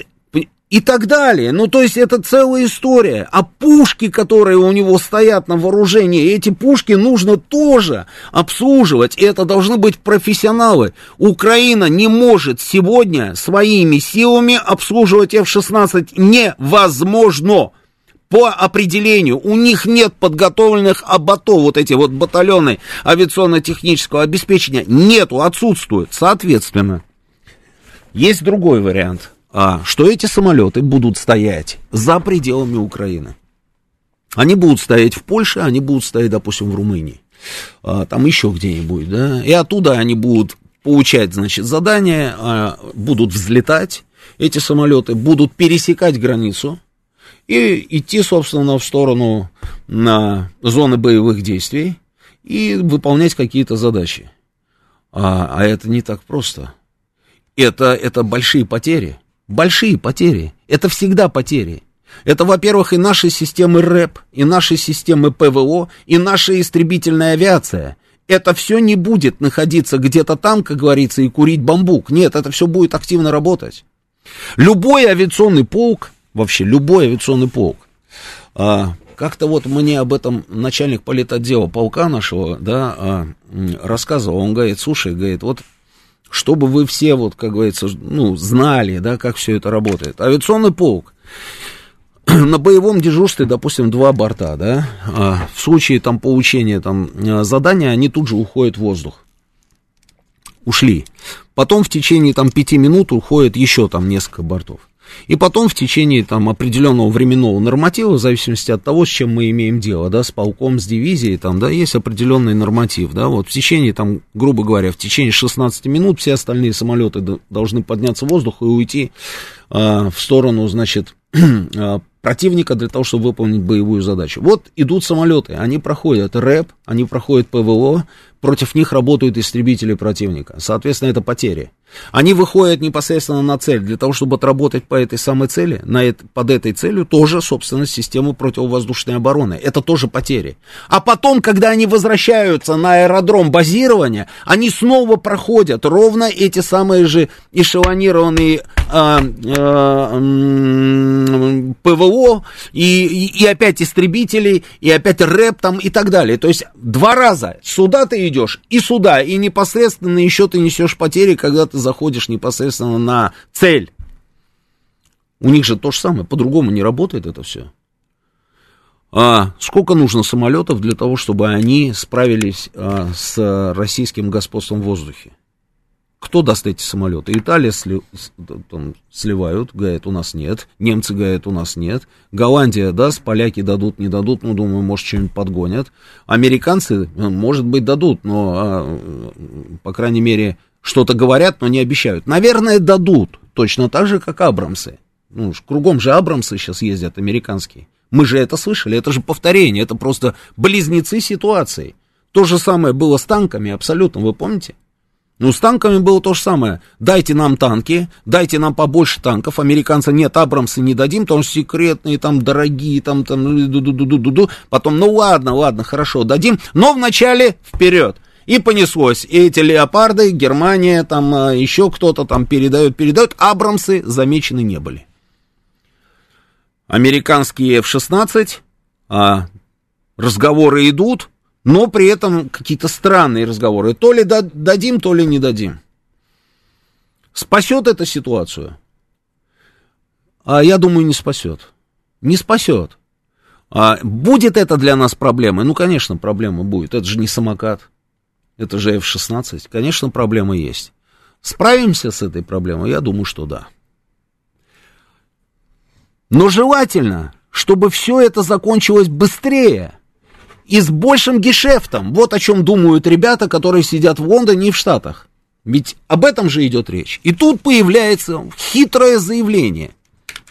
S1: и так далее. Ну, то есть это целая история. А пушки, которые у него стоят на вооружении, эти пушки нужно тоже обслуживать. И это должны быть профессионалы. Украина не может сегодня своими силами обслуживать F-16 невозможно. По определению, у них нет подготовленных АБАТО, вот эти вот батальоны авиационно-технического обеспечения, нету, отсутствуют. Соответственно, есть другой вариант – а, что эти самолеты будут стоять за пределами Украины. Они будут стоять в Польше, они будут стоять, допустим, в Румынии, а, там еще где-нибудь, да, и оттуда они будут получать, значит, задания, а, будут взлетать эти самолеты, будут пересекать границу и идти, собственно, в сторону на зоны боевых действий и выполнять какие-то задачи. А, а это не так просто. Это, это большие потери большие потери. Это всегда потери. Это, во-первых, и наши системы РЭП, и наши системы ПВО, и наша истребительная авиация. это все не будет находиться где-то там, как говорится, и курить бамбук. Нет, это все будет активно работать. Любой авиационный полк, вообще любой авиационный полк, а, как-то вот мне об этом начальник политотдела полка нашего, да, а, рассказывал. Он говорит, слушай, говорит, вот чтобы вы все, вот, как говорится, ну, знали, да, как все это работает. Авиационный полк. На боевом дежурстве, допустим, два борта, да, а в случае там получения там задания, они тут же уходят в воздух. Ушли. Потом в течение там пяти минут уходит еще там несколько бортов. И потом в течение там, определенного временного норматива, в зависимости от того, с чем мы имеем дело, да, с полком, с дивизией, там, да, есть определенный норматив, да, вот в течение, там, грубо говоря, в течение 16 минут все остальные самолеты должны подняться в воздух и уйти э, в сторону, значит, э, противника для того, чтобы выполнить боевую задачу. Вот идут самолеты, они проходят РЭП, они проходят ПВО, против них работают истребители противника. Соответственно, это потери. Они выходят непосредственно на цель. Для того, чтобы отработать по этой самой цели, на под этой целью тоже, собственно, систему противовоздушной обороны. Это тоже потери. А потом, когда они возвращаются на аэродром базирования, они снова проходят ровно эти самые же эшелонированные а, а, ПВО и, и, и опять истребители, и опять рэп там и так далее. То есть два раза сюда ты идешь и сюда, и непосредственно еще ты несешь потери, когда ты заходишь непосредственно на цель. У них же то же самое, по-другому не работает это все. А сколько нужно самолетов для того, чтобы они справились а, с российским господством в воздухе? Кто даст эти самолеты? Италия сли, там, сливают, говорят, у нас нет. Немцы говорят, у нас нет. Голландия даст, поляки дадут, не дадут, ну, думаю, может, что-нибудь подгонят. Американцы, может быть, дадут, но, а, по крайней мере, что-то говорят, но не обещают. Наверное, дадут, точно так же, как Абрамсы. Ну, кругом же Абрамсы сейчас ездят, американские. Мы же это слышали, это же повторение, это просто близнецы ситуации. То же самое было с танками, абсолютно, вы помните? Ну, с танками было то же самое. Дайте нам танки, дайте нам побольше танков. Американцы нет, Абрамсы не дадим, потому что секретные, там, дорогие, там, там, -ду -ду -ду -ду -ду. Потом, ну ладно, ладно, хорошо, дадим. Но вначале вперед. И понеслось. И эти леопарды, Германия, там, а, еще кто-то там передает, передает. Абрамсы замечены не были. Американские F-16, а, разговоры идут, но при этом какие-то странные разговоры. То ли дадим, то ли не дадим. Спасет это ситуацию? А я думаю, не спасет. Не спасет. А будет это для нас проблемой? Ну, конечно, проблема будет. Это же не самокат. Это же F-16. Конечно, проблема есть. Справимся с этой проблемой? Я думаю, что да. Но желательно, чтобы все это закончилось быстрее и с большим гешефтом. Вот о чем думают ребята, которые сидят в Лондоне и в Штатах. Ведь об этом же идет речь. И тут появляется хитрое заявление.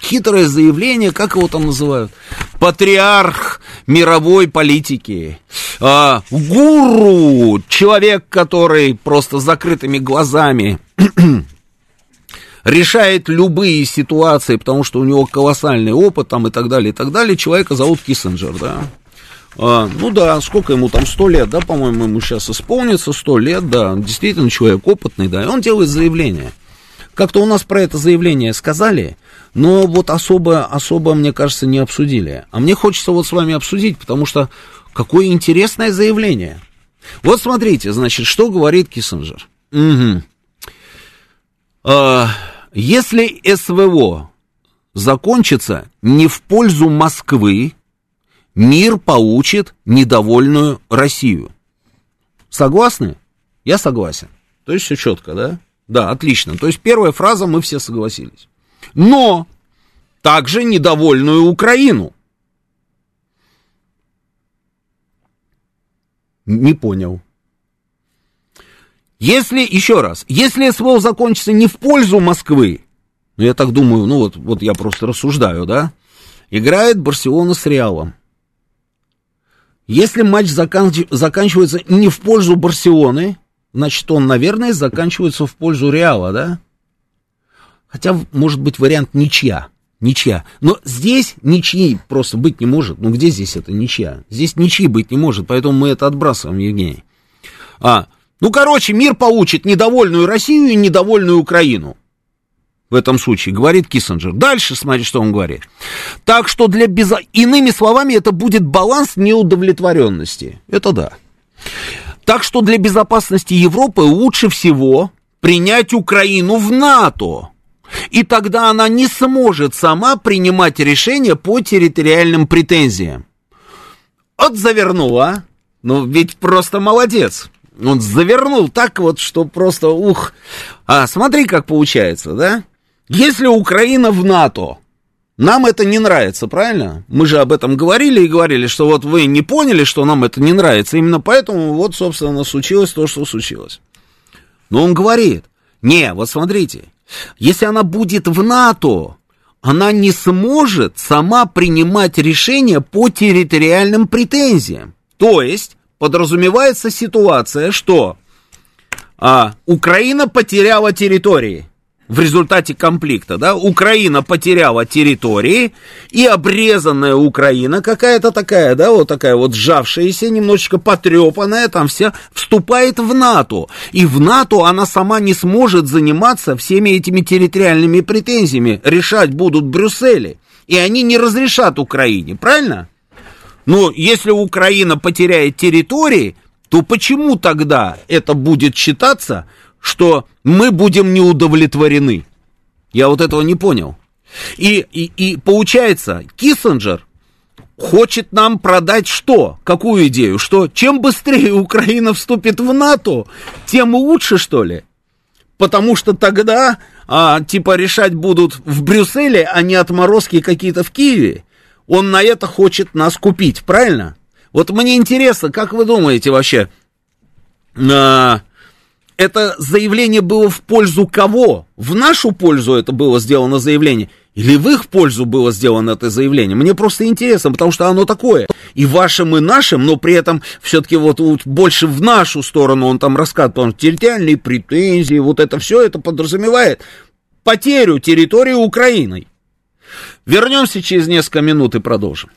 S1: Хитрое заявление, как его там называют? Патриарх мировой политики. А, гуру, человек, который просто закрытыми глазами решает любые ситуации, потому что у него колоссальный опыт там и так далее, и так далее. Человека зовут Киссинджер, да. А, ну да, сколько ему там, сто лет, да, по-моему, ему сейчас исполнится, сто лет, да, действительно человек опытный, да, и он делает заявление. Как-то у нас про это заявление сказали, но вот особо, особо, мне кажется, не обсудили. А мне хочется вот с вами обсудить, потому что какое интересное заявление. Вот смотрите, значит, что говорит Киссинджер. Угу. А, если СВО закончится не в пользу Москвы, мир получит недовольную Россию. Согласны? Я согласен. То есть все четко, да? Да, отлично. То есть первая фраза, мы все согласились. Но также недовольную Украину. Не понял. Если, еще раз, если СВО закончится не в пользу Москвы, ну я так думаю, ну вот, вот я просто рассуждаю, да, играет Барселона с Реалом. Если матч заканч... заканчивается не в пользу Барселоны, значит, он, наверное, заканчивается в пользу Реала, да? Хотя, может быть, вариант ничья. Ничья. Но здесь ничьи просто быть не может. Ну, где здесь это ничья? Здесь ничьи быть не может, поэтому мы это отбрасываем, Евгений. А, ну, короче, мир получит недовольную Россию и недовольную Украину. В этом случае, говорит Киссинджер. Дальше, смотри, что он говорит. Так что для без... Иными словами, это будет баланс неудовлетворенности. Это да. Так что для безопасности Европы лучше всего принять Украину в НАТО. И тогда она не сможет сама принимать решения по территориальным претензиям. Вот завернула. Ну, ведь просто молодец. Он завернул так вот, что просто ух. А смотри, как получается, да? Если Украина в НАТО, нам это не нравится, правильно? Мы же об этом говорили и говорили, что вот вы не поняли, что нам это не нравится. Именно поэтому вот, собственно, случилось то, что случилось. Но он говорит, не, вот смотрите, если она будет в НАТО, она не сможет сама принимать решения по территориальным претензиям. То есть подразумевается ситуация, что а, Украина потеряла территории в результате конфликта, да, Украина потеряла территории, и обрезанная Украина, какая-то такая, да, вот такая вот сжавшаяся, немножечко потрепанная, там вся, вступает в НАТО. И в НАТО она сама не сможет заниматься всеми этими территориальными претензиями. Решать будут Брюсселе. И они не разрешат Украине, правильно? Но если Украина потеряет территории, то почему тогда это будет считаться, что мы будем не удовлетворены? Я вот этого не понял. И, и, и получается, Киссинджер хочет нам продать что? Какую идею? Что чем быстрее Украина вступит в НАТО, тем лучше, что ли? Потому что тогда, а, типа, решать будут в Брюсселе, а не отморозки какие-то в Киеве он на это хочет нас купить, правильно? Вот мне интересно, как вы думаете вообще, а, это заявление было в пользу кого? В нашу пользу это было сделано заявление? Или в их пользу было сделано это заявление? Мне просто интересно, потому что оно такое. И вашим, и нашим, но при этом все-таки вот, вот больше в нашу сторону он там рассказывает, потому что территориальные претензии, вот это все это подразумевает потерю территории Украиной. Вернемся через несколько минут и продолжим.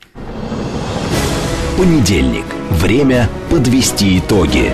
S3: Понедельник. Время подвести итоги.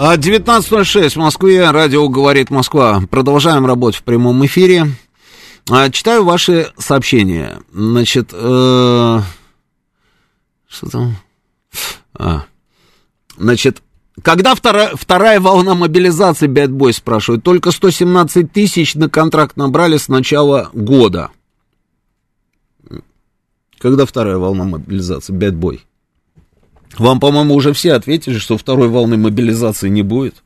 S1: 19.06 а, в Москве, радио «Говорит Москва». Продолжаем работать в прямом эфире. А, читаю ваши сообщения. Значит, э, что там? А, значит, когда вторая, вторая волна мобилизации, Бэтбой спрашивает, только 117 тысяч на контракт набрали с начала года. Когда вторая волна мобилизации? Бэтбой. Вам, по-моему, уже все ответили, что второй волны мобилизации не будет.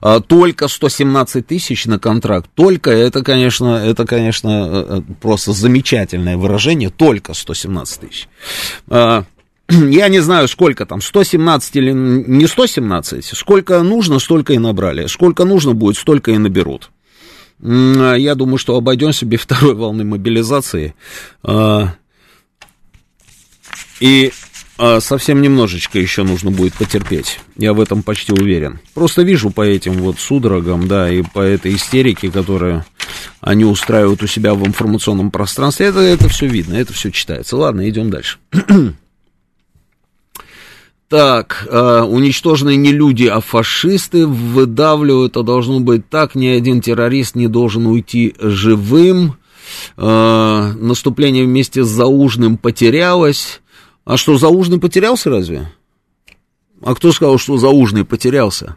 S1: А, только 117 тысяч на контракт. Только это, конечно, это, конечно, э, э, просто замечательное выражение. Только 117 тысяч. А, я не знаю, сколько там, 117 или не 117. Сколько нужно, столько и набрали. Сколько нужно будет, столько и наберут. Я думаю, что обойдемся без второй волны мобилизации. А, и а, совсем немножечко еще нужно будет потерпеть. Я в этом почти уверен. Просто вижу по этим вот судорогам, да, и по этой истерике, которую они устраивают у себя в информационном пространстве. Это, это все видно, это все читается. Ладно, идем дальше. Так, э, уничтоженные не люди, а фашисты выдавливают, а должно быть так, ни один террорист не должен уйти живым. Э, наступление вместе с Заужным потерялось. А что, Заужный потерялся разве? А кто сказал, что Заужный потерялся?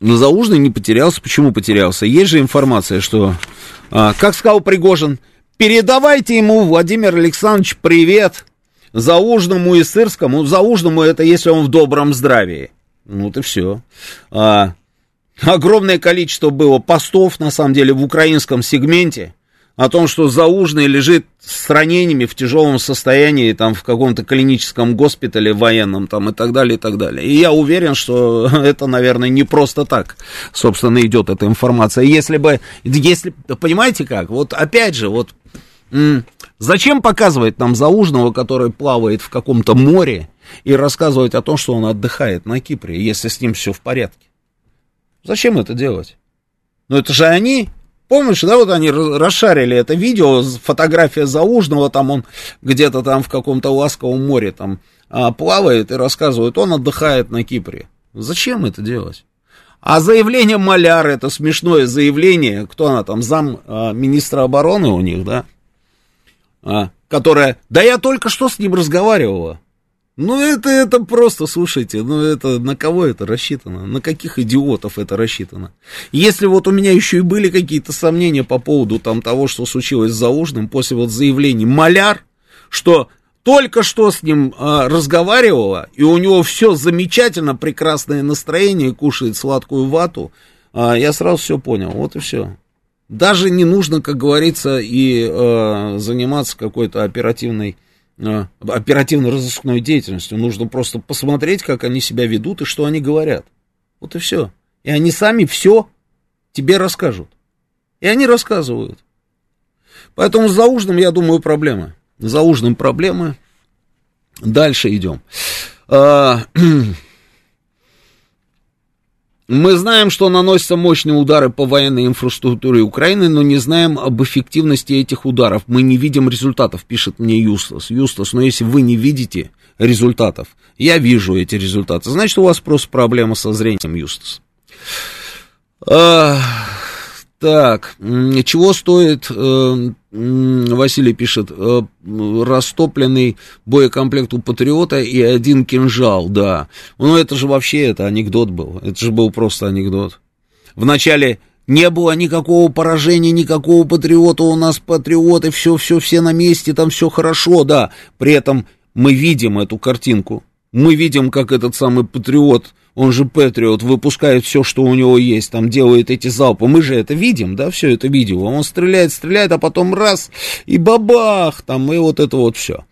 S1: Но Заужный не потерялся. Почему потерялся? Есть же информация, что... А, как сказал Пригожин, передавайте ему, Владимир Александрович, привет. Заужному и Сырскому. Заужному это если он в добром здравии. Ну, вот и все. А, огромное количество было постов, на самом деле, в украинском сегменте о том, что Заужный лежит с ранениями в тяжелом состоянии, там, в каком-то клиническом госпитале военном, там, и так далее, и так далее. И я уверен, что это, наверное, не просто так, собственно, идет эта информация. Если бы, если, понимаете как, вот опять же, вот, зачем показывать нам Заужного, который плавает в каком-то море, и рассказывать о том, что он отдыхает на Кипре, если с ним все в порядке? Зачем это делать? Ну, это же они Помнишь, да, вот они расшарили это видео, фотография Заужного, там он где-то там в каком-то ласковом море там а, плавает и рассказывает, он отдыхает на Кипре. Зачем это делать? А заявление Маляр, это смешное заявление, кто она там, зам а, министра обороны у них, да, а, которая, да я только что с ним разговаривала. Ну, это, это просто, слушайте, ну, это на кого это рассчитано? На каких идиотов это рассчитано? Если вот у меня еще и были какие-то сомнения по поводу там того, что случилось с Заужным после вот заявлений Маляр, что только что с ним а, разговаривала, и у него все замечательно, прекрасное настроение, кушает сладкую вату, а, я сразу все понял, вот и все. Даже не нужно, как говорится, и а, заниматься какой-то оперативной Э, оперативно-розыскной деятельностью. Нужно просто посмотреть, как они себя ведут и что они говорят. Вот и все. И они сами все тебе расскажут. И они рассказывают. Поэтому с Заужным, я думаю, проблемы. С Заужным проблемы. Дальше идем. А, Мы знаем, что наносятся мощные удары по военной инфраструктуре Украины, но не знаем об эффективности этих ударов. Мы не видим результатов, пишет мне Юстас. Юстас, но если вы не видите результатов, я вижу эти результаты, значит, у вас просто проблема со зрением, Юстас. Так, чего стоит, э, Василий пишет, э, растопленный боекомплект у Патриота и один кинжал, да. Ну, это же вообще, это анекдот был, это же был просто анекдот. Вначале не было никакого поражения, никакого Патриота, у нас патриоты, все, все, все на месте, там все хорошо, да. При этом мы видим эту картинку, мы видим, как этот самый Патриот он же Патриот, выпускает все, что у него есть, там делает эти залпы. Мы же это видим, да, все это видео. Он стреляет, стреляет, а потом раз, и бабах, там, и вот это вот все.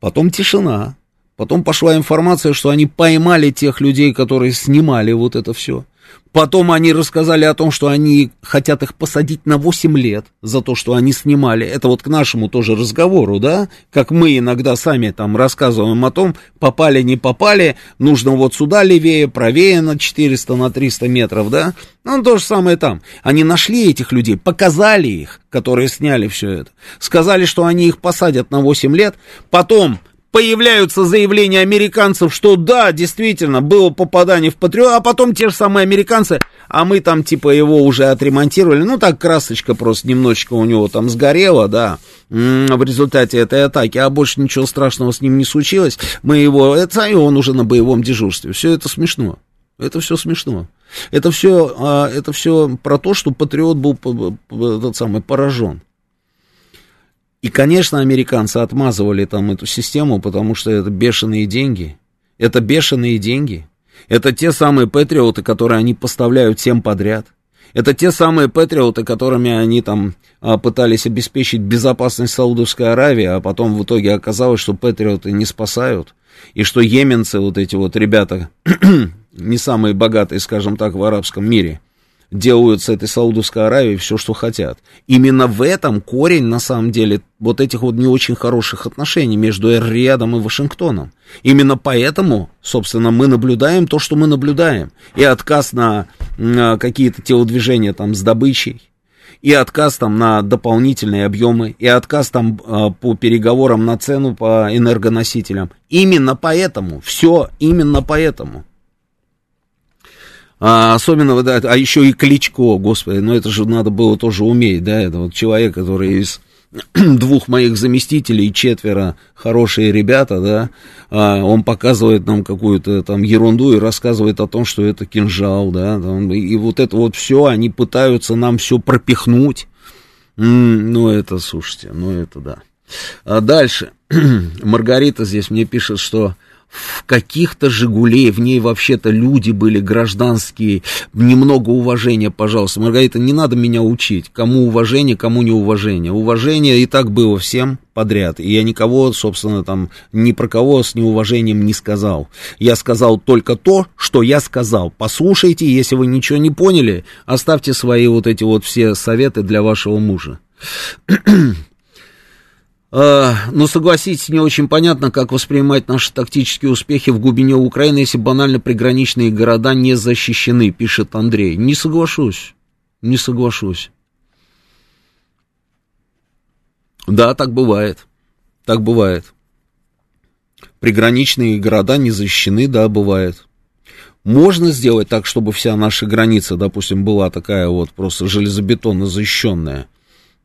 S1: Потом тишина. Потом пошла информация, что они поймали тех людей, которые снимали вот это все. Потом они рассказали о том, что они хотят их посадить на 8 лет за то, что они снимали. Это вот к нашему тоже разговору, да? Как мы иногда сами там рассказываем о том, попали, не попали, нужно вот сюда левее, правее на 400, на 300 метров, да? Ну, то же самое там. Они нашли этих людей, показали их, которые сняли все это. Сказали, что они их посадят на 8 лет. Потом появляются заявления американцев, что да, действительно, было попадание в Патриот, а потом те же самые американцы, а мы там типа его уже отремонтировали, ну так красочка просто немножечко у него там сгорела, да, в результате этой атаки, а больше ничего страшного с ним не случилось, мы его, это, и он уже на боевом дежурстве, все это смешно, это все смешно. Это все, а, это все про то, что Патриот был этот самый поражен. И, конечно, американцы отмазывали там эту систему, потому что это бешеные деньги. Это бешеные деньги. Это те самые патриоты, которые они поставляют всем подряд. Это те самые патриоты, которыми они там а, пытались обеспечить безопасность Саудовской Аравии, а потом в итоге оказалось, что патриоты не спасают, и что йеменцы, вот эти вот ребята, не самые богатые, скажем так, в арабском мире – делают с этой Саудовской Аравией все, что хотят. Именно в этом корень, на самом деле, вот этих вот не очень хороших отношений между Эр-Риядом и Вашингтоном. Именно поэтому, собственно, мы наблюдаем то, что мы наблюдаем. И отказ на, на какие-то телодвижения там с добычей, и отказ там на дополнительные объемы, и отказ там а, по переговорам на цену по энергоносителям. Именно поэтому, все именно поэтому. А, особенно, да, а еще и Кличко, господи, ну это же надо было тоже уметь, да, это вот человек, который из двух моих заместителей, четверо хорошие ребята, да, а, он показывает нам какую-то там ерунду и рассказывает о том, что это кинжал, да, там, и вот это вот все, они пытаются нам все пропихнуть, ну это, слушайте, ну это да. А дальше, Маргарита здесь мне пишет, что в каких-то «Жигулей», в ней вообще-то люди были гражданские, немного уважения, пожалуйста. Маргарита, не надо меня учить, кому уважение, кому неуважение. Уважение и так было всем подряд, и я никого, собственно, там, ни про кого с неуважением не сказал. Я сказал только то, что я сказал. Послушайте, если вы ничего не поняли, оставьте свои вот эти вот все советы для вашего мужа. Но ну, согласитесь, не очень понятно, как воспринимать наши тактические успехи в глубине Украины, если банально приграничные города не защищены, пишет Андрей. Не соглашусь, не соглашусь. Да, так бывает, так бывает. Приграничные города не защищены, да, бывает. Можно сделать так, чтобы вся наша граница, допустим, была такая вот просто железобетонно защищенная?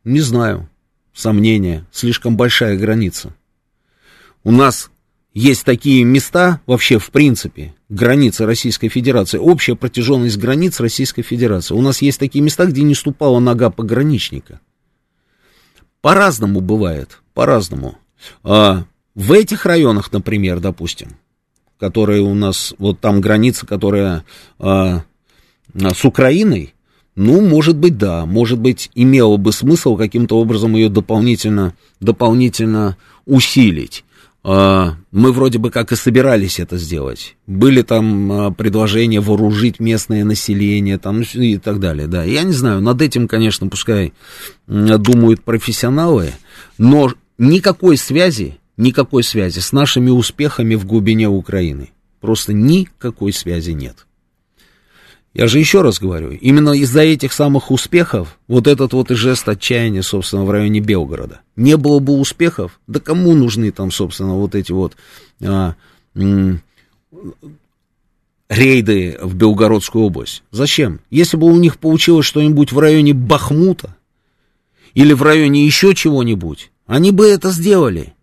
S1: Не знаю сомнения, слишком большая граница. У нас есть такие места, вообще в принципе, границы Российской Федерации, общая протяженность границ Российской Федерации. У нас есть такие места, где не ступала нога пограничника. По-разному бывает, по-разному. А, в этих районах, например, допустим, которые у нас, вот там граница, которая а, с Украиной, ну, может быть, да, может быть, имело бы смысл каким-то образом ее дополнительно, дополнительно усилить. А, мы вроде бы как и собирались это сделать. Были там а, предложения вооружить местное население там, и так далее. Да. Я не знаю, над этим, конечно, пускай думают профессионалы, но никакой связи, никакой связи с нашими успехами в глубине Украины. Просто никакой связи нет. Я же еще раз говорю, именно из-за этих самых успехов, вот этот вот и жест отчаяния, собственно, в районе Белгорода. Не было бы успехов, да кому нужны там, собственно, вот эти вот а, м, рейды в Белгородскую область? Зачем? Если бы у них получилось что-нибудь в районе Бахмута или в районе еще чего-нибудь, они бы это сделали.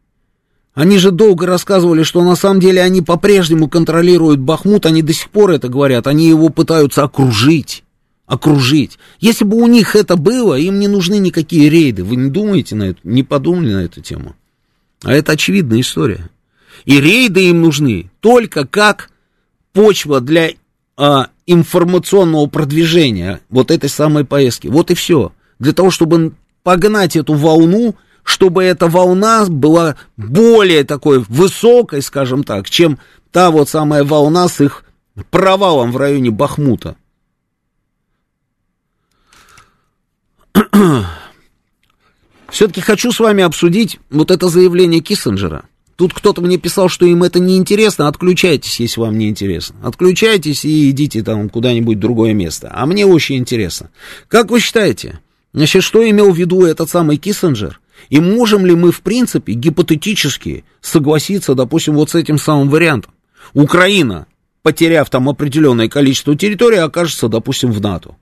S1: Они же долго рассказывали, что на самом деле они по-прежнему контролируют Бахмут, они до сих пор это говорят, они его пытаются окружить. Окружить. Если бы у них это было, им не нужны никакие рейды. Вы не думаете на это, не подумали на эту тему? А это очевидная история. И рейды им нужны только как почва для а, информационного продвижения вот этой самой поездки. Вот и все. Для того, чтобы погнать эту волну чтобы эта волна была более такой высокой, скажем так, чем та вот самая волна с их провалом в районе Бахмута. Все-таки хочу с вами обсудить вот это заявление Киссинджера. Тут кто-то мне писал, что им это не интересно. Отключайтесь, если вам не интересно. Отключайтесь и идите там куда-нибудь в другое место. А мне очень интересно. Как вы считаете, значит, что имел в виду этот самый Киссинджер? И можем ли мы, в принципе, гипотетически согласиться, допустим, вот с этим самым вариантом? Украина, потеряв там определенное количество территории, окажется, допустим, в НАТО.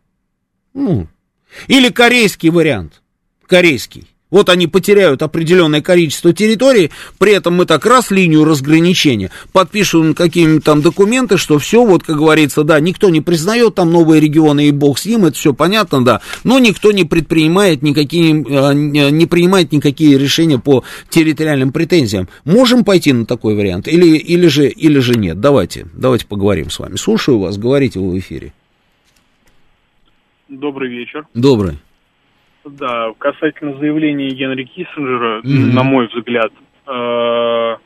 S1: Ну, или корейский вариант. Корейский. Вот они потеряют определенное количество территории, при этом мы так раз линию разграничения, подпишем какие-нибудь там документы, что все, вот как говорится, да, никто не признает там новые регионы, и бог с ним, это все понятно, да, но никто не предпринимает никакие, а, не принимает никакие решения по территориальным претензиям. Можем пойти на такой вариант или, или, же, или же нет? Давайте, давайте поговорим с вами. Слушаю вас, говорите вы в эфире.
S4: Добрый вечер.
S1: Добрый.
S4: Да, касательно заявления Генри Киссинджера, mm-hmm. на мой взгляд, э,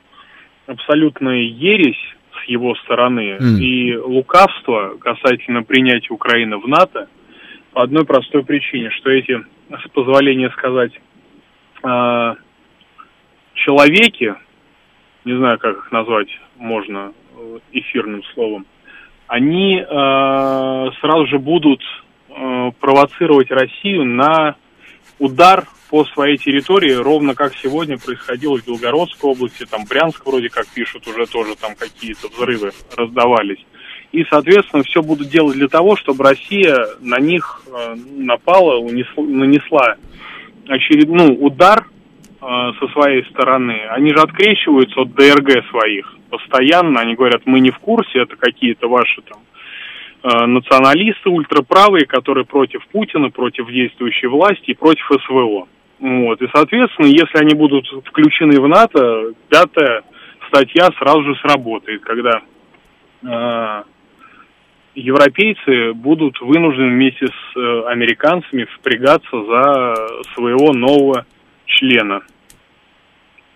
S4: абсолютная ересь с его стороны mm-hmm. и лукавство касательно принятия Украины в НАТО по одной простой причине, что эти, с позволения сказать, э, человеки, не знаю, как их назвать можно эфирным словом, они э, сразу же будут э, провоцировать Россию на удар по своей территории, ровно как сегодня происходило в Белгородской области, там Брянск вроде как пишут, уже тоже там какие-то взрывы раздавались. И, соответственно, все будут делать для того, чтобы Россия на них э, напала, унесла, нанесла очередной ну, удар э, со своей стороны. Они же открещиваются от ДРГ своих постоянно. Они говорят, мы не в курсе, это какие-то ваши там националисты ультраправые, которые против Путина, против действующей власти и против СВО. Вот. И, соответственно, если они будут включены в НАТО, пятая статья сразу же сработает, когда э, европейцы будут вынуждены вместе с э, американцами впрягаться за своего нового члена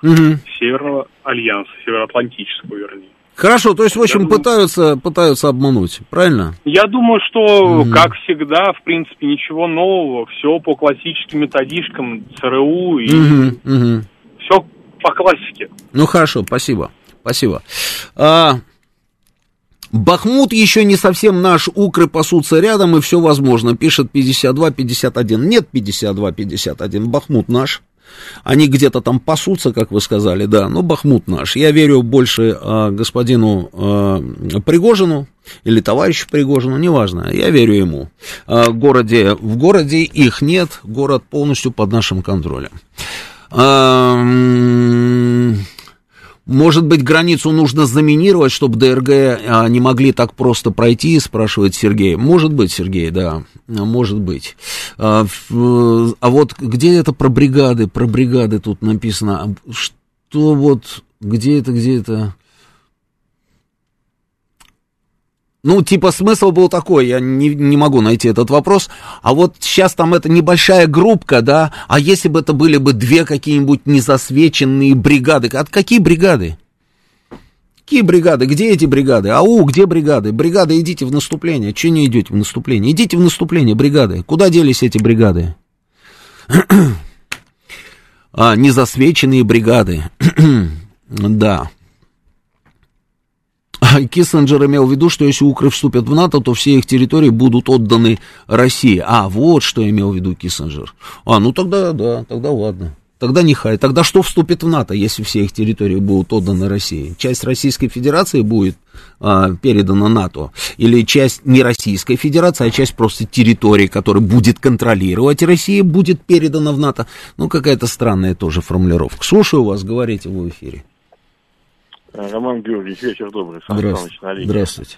S4: угу. Северного альянса, Североатлантического, вернее.
S1: Хорошо, то есть, в общем, пытаются, пытаются обмануть, правильно?
S4: Я думаю, что, mm как всегда, в принципе, ничего нового, все по классическим методичкам ЦРУ и mm-hmm. Mm-hmm. все по классике.
S1: Ну хорошо, спасибо, спасибо. А, Бахмут еще не совсем наш, укры пасутся рядом, и все возможно, пишет 52-51. Нет 52-51, Бахмут наш. Они где-то там пасутся, как вы сказали, да, но Бахмут наш. Я верю больше э, господину э, Пригожину или товарищу Пригожину, неважно, я верю ему. Э, городе, в городе их нет, город полностью под нашим контролем. Может быть, границу нужно заминировать, чтобы ДРГ а, не могли так просто пройти, спрашивает Сергей. Может быть, Сергей, да, может быть. А, а вот где это про бригады? Про бригады тут написано. Что вот, где это, где это? Ну, типа, смысл был такой, я не, не могу найти этот вопрос. А вот сейчас там это небольшая группка, да, а если бы это были бы две какие-нибудь незасвеченные бригады, от какие бригады? Какие бригады? Где эти бригады? Ау, где бригады? Бригады, идите в наступление. Че не идете в наступление? Идите в наступление, бригады. Куда делись эти бригады? а, незасвеченные бригады. да. Киссинджер имел в виду, что если укры вступят в НАТО, то все их территории будут отданы России. А, вот что имел в виду Киссинджер. А, ну тогда, да, тогда ладно. Тогда не хай. Тогда что вступит в НАТО, если все их территории будут отданы России? Часть Российской Федерации будет а, передана НАТО? Или часть не Российской Федерации, а часть просто территории, которая будет контролировать Россия, будет передана в НАТО? Ну, какая-то странная тоже формулировка. Слушаю вас, говорите в эфире.
S5: Э, Роман Георгиевич, вечер добрый.
S1: Сан Здравствуйте. Линии. Здравствуйте.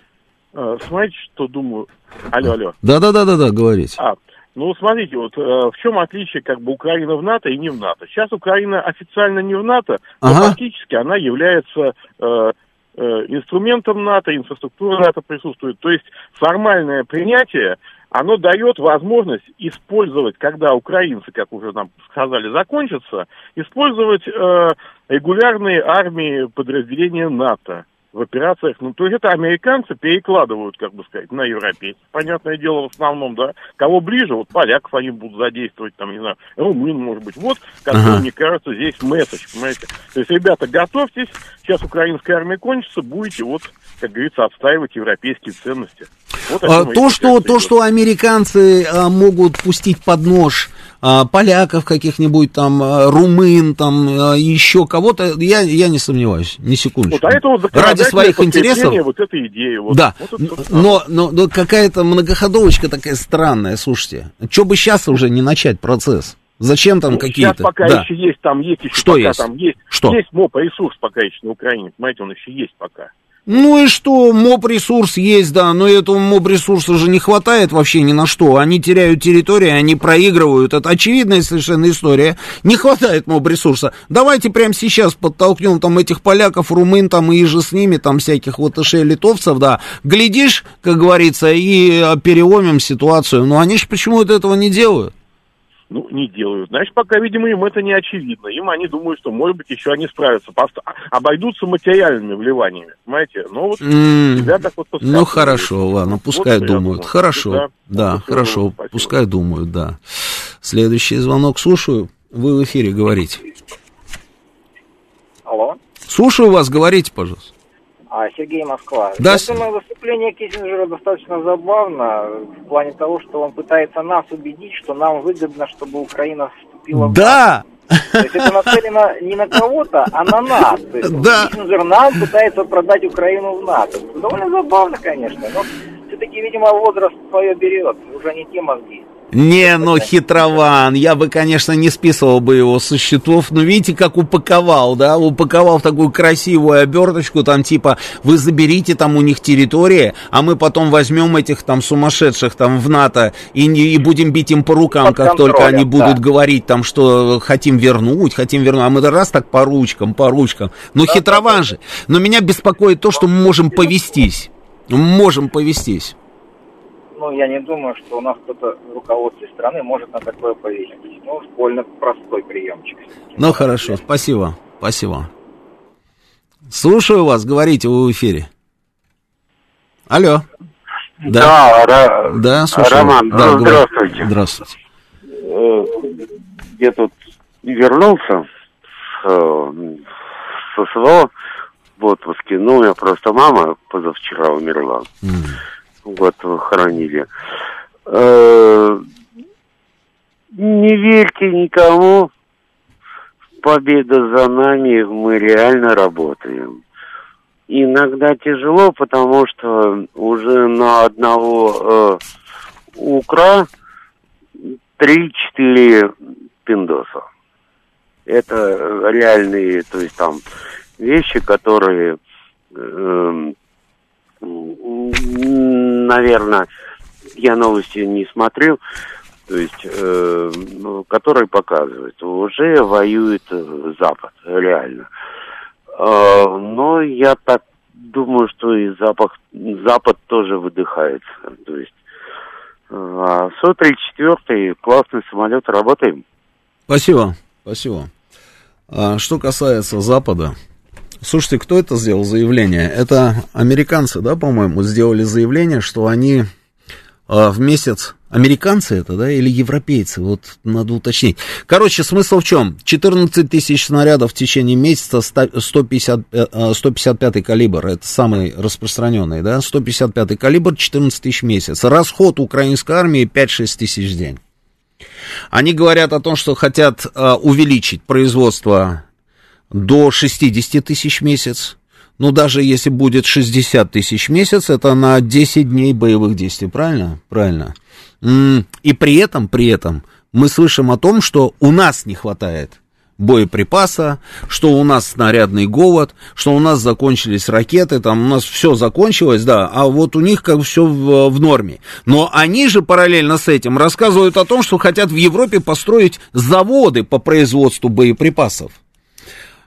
S5: Э, смотрите, что думаю... Алло, алло.
S1: Да-да-да-да, говорите.
S5: А, ну, смотрите, вот э, в чем отличие как бы Украины в НАТО и не в НАТО? Сейчас Украина официально не в НАТО, но ага. фактически она является э, э, инструментом НАТО, инфраструктура НАТО присутствует. То есть формальное принятие оно дает возможность использовать, когда украинцы, как уже нам сказали, закончатся, использовать э, регулярные армии подразделения НАТО в операциях. Ну, то есть это американцы перекладывают, как бы сказать, на европейцев. Понятное дело, в основном, да. Кого ближе, вот поляков они будут задействовать, там, не знаю, румын, может быть. Вот, как ага. мне кажется, здесь месседж, понимаете. То есть, ребята, готовьтесь, сейчас украинская армия кончится, будете, вот, как говорится, отстаивать европейские ценности.
S1: Вот а, то, что, то, что американцы а, могут пустить под нож а, поляков каких-нибудь там, а, румын, там, а, еще кого-то, я, я не сомневаюсь, ни секундочку. Вот, а это вот Ради своих интересов.
S5: Вот эта идея. Вот,
S1: да, вот это, но, но, но какая-то многоходовочка такая странная, слушайте. Что бы сейчас уже не начать процесс? Зачем там ну, какие-то?
S5: Сейчас пока да. еще есть, там есть еще
S1: Что
S5: пока,
S1: есть?
S5: там есть.
S1: Что?
S5: Есть МОП ресурс пока еще на Украине, понимаете, он еще есть пока.
S1: Ну и что, моб-ресурс есть, да, но этого моб-ресурса же не хватает вообще ни на что. Они теряют территории, они проигрывают. Это очевидная совершенно история. Не хватает моб-ресурса. Давайте прямо сейчас подтолкнем там этих поляков, румын там и же с ними, там всяких вот литовцев, да. Глядишь, как говорится, и переломим ситуацию. Но они же почему-то этого не делают
S5: ну, не делают. Значит, пока, видимо, им это не очевидно. Им они думают, что, может быть, еще они справятся. Просто обойдутся материальными вливаниями, понимаете? Но вот
S1: mm, себя так вот Ну, хорошо, ладно, пускай вот, думают. Хорошо, да, да хорошо, спасибо. пускай думают, да. Следующий звонок слушаю. Вы в эфире говорите.
S6: Алло.
S1: Слушаю вас, говорите, пожалуйста.
S6: А, Сергей Москва.
S1: Да.
S6: Я думаю, выступление Киссинджера достаточно забавно в плане того, что он пытается нас убедить, что нам выгодно, чтобы Украина вступила
S1: в Да!
S6: То есть это нацелено не на кого-то, а на нас. То есть да. Киссинджер нам пытается продать Украину в НАТО. Довольно забавно, конечно, но все-таки, видимо, возраст свое берет, уже не те мозги.
S1: Не, ну хитрован, я бы, конечно, не списывал бы его со счетов, но видите, как упаковал, да, упаковал в такую красивую оберточку, там типа, вы заберите там у них территории, а мы потом возьмем этих там сумасшедших там в НАТО и, и будем бить им по рукам, Под как только они будут да. говорить там, что хотим вернуть, хотим вернуть, а мы раз так по ручкам, по ручкам. Ну да, хитрован да, же, но меня беспокоит то, что мы можем повестись, можем повестись
S6: ну, я не думаю, что у нас кто-то в руководстве страны может на такое повесить. Ну, больно простой приемчик.
S1: Ну, хорошо, спасибо, спасибо. Слушаю вас, говорите вы в эфире. Алло.
S7: Да, да,
S1: да слушаю.
S7: Роман,
S1: да,
S7: ну, здравствуйте.
S1: Здравствуйте.
S7: Э, я тут вернулся с, со СВО в отпуске. Ну, у меня просто мама позавчера умерла. Mm вот хоронили. Э, не верьте никому. Победа за нами, мы реально работаем. Иногда тяжело, потому что уже на одного э, укра 3-4 пиндоса. Это реальные, то есть там вещи, которые э, наверное, я новости не смотрю, то есть, э, ну, которые показывают, уже воюет э, Запад, реально. Э, но я так думаю, что и Запад, Запад тоже выдыхается. То есть, э, а Су-34 классный самолет, работаем.
S1: Спасибо, спасибо. А, что касается Запада, Слушайте, кто это сделал заявление? Это американцы, да, по-моему, сделали заявление, что они э, в месяц... Американцы это, да, или европейцы? Вот надо уточнить. Короче, смысл в чем? 14 тысяч снарядов в течение месяца, 150, 155 э, калибр, это самый распространенный, да, 155 калибр, 14 тысяч в месяц. Расход украинской армии 5-6 тысяч в день. Они говорят о том, что хотят э, увеличить производство до 60 тысяч в месяц. Ну, даже если будет 60 тысяч в месяц, это на 10 дней боевых действий, правильно? Правильно. И при этом, при этом, мы слышим о том, что у нас не хватает боеприпаса, что у нас снарядный голод, что у нас закончились ракеты, там у нас все закончилось, да, а вот у них как все в, в норме. Но они же параллельно с этим рассказывают о том, что хотят в Европе построить заводы по производству боеприпасов.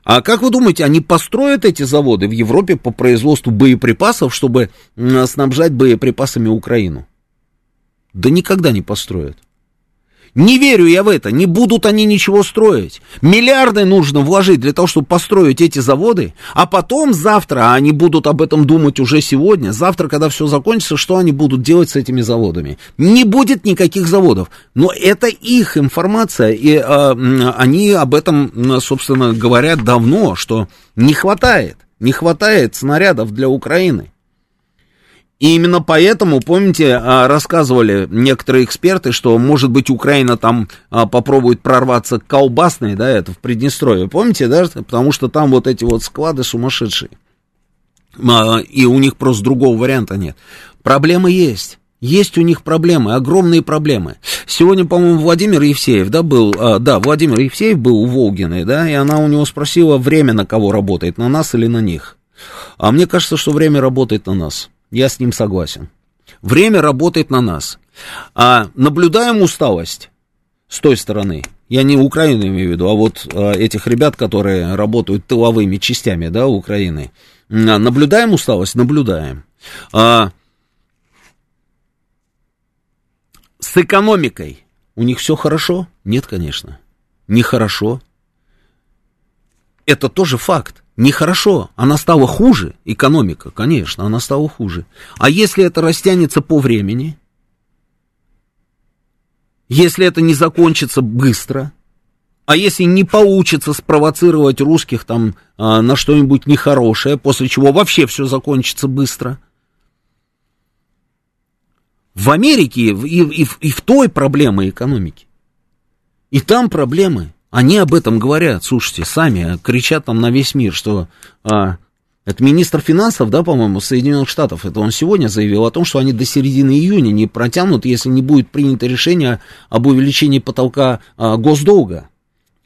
S1: А как вы думаете, они построят эти заводы в Европе по производству боеприпасов, чтобы снабжать боеприпасами Украину? Да никогда не построят. Не верю я в это, не будут они ничего строить. Миллиарды нужно вложить для того, чтобы построить эти заводы, а потом завтра, а они будут об этом думать уже сегодня, завтра, когда все закончится, что они будут делать с этими заводами? Не будет никаких заводов. Но это их информация, и э, они об этом, собственно, говорят давно, что не хватает, не хватает снарядов для Украины. И именно поэтому, помните, а, рассказывали некоторые эксперты, что, может быть, Украина там а, попробует прорваться к колбасной, да, это в Приднестровье, помните, да, потому что там вот эти вот склады сумасшедшие. А, и у них просто другого варианта нет. Проблемы есть. Есть у них проблемы, огромные проблемы. Сегодня, по-моему, Владимир Евсеев, да, был, да, Владимир Евсеев был у Волгиной, да, и она у него спросила, время на кого работает, на нас или на них. А мне кажется, что время работает на нас. Я с ним согласен. Время работает на нас. А наблюдаем усталость с той стороны. Я не Украину имею в виду, а вот а, этих ребят, которые работают тыловыми частями, да, Украины. А, наблюдаем усталость? Наблюдаем. А, с экономикой у них все хорошо? Нет, конечно. Нехорошо. Это тоже факт. Нехорошо, она стала хуже, экономика, конечно, она стала хуже. А если это растянется по времени, если это не закончится быстро, а если не получится спровоцировать русских там а, на что-нибудь нехорошее, после чего вообще все закончится быстро. В Америке и, и, и, в той проблемы экономики. И там проблемы. Они об этом говорят, слушайте, сами кричат там на весь мир, что а, Это министр финансов, да, по-моему, Соединенных Штатов. Это он сегодня заявил о том, что они до середины июня не протянут, если не будет принято решение об увеличении потолка а, госдолга.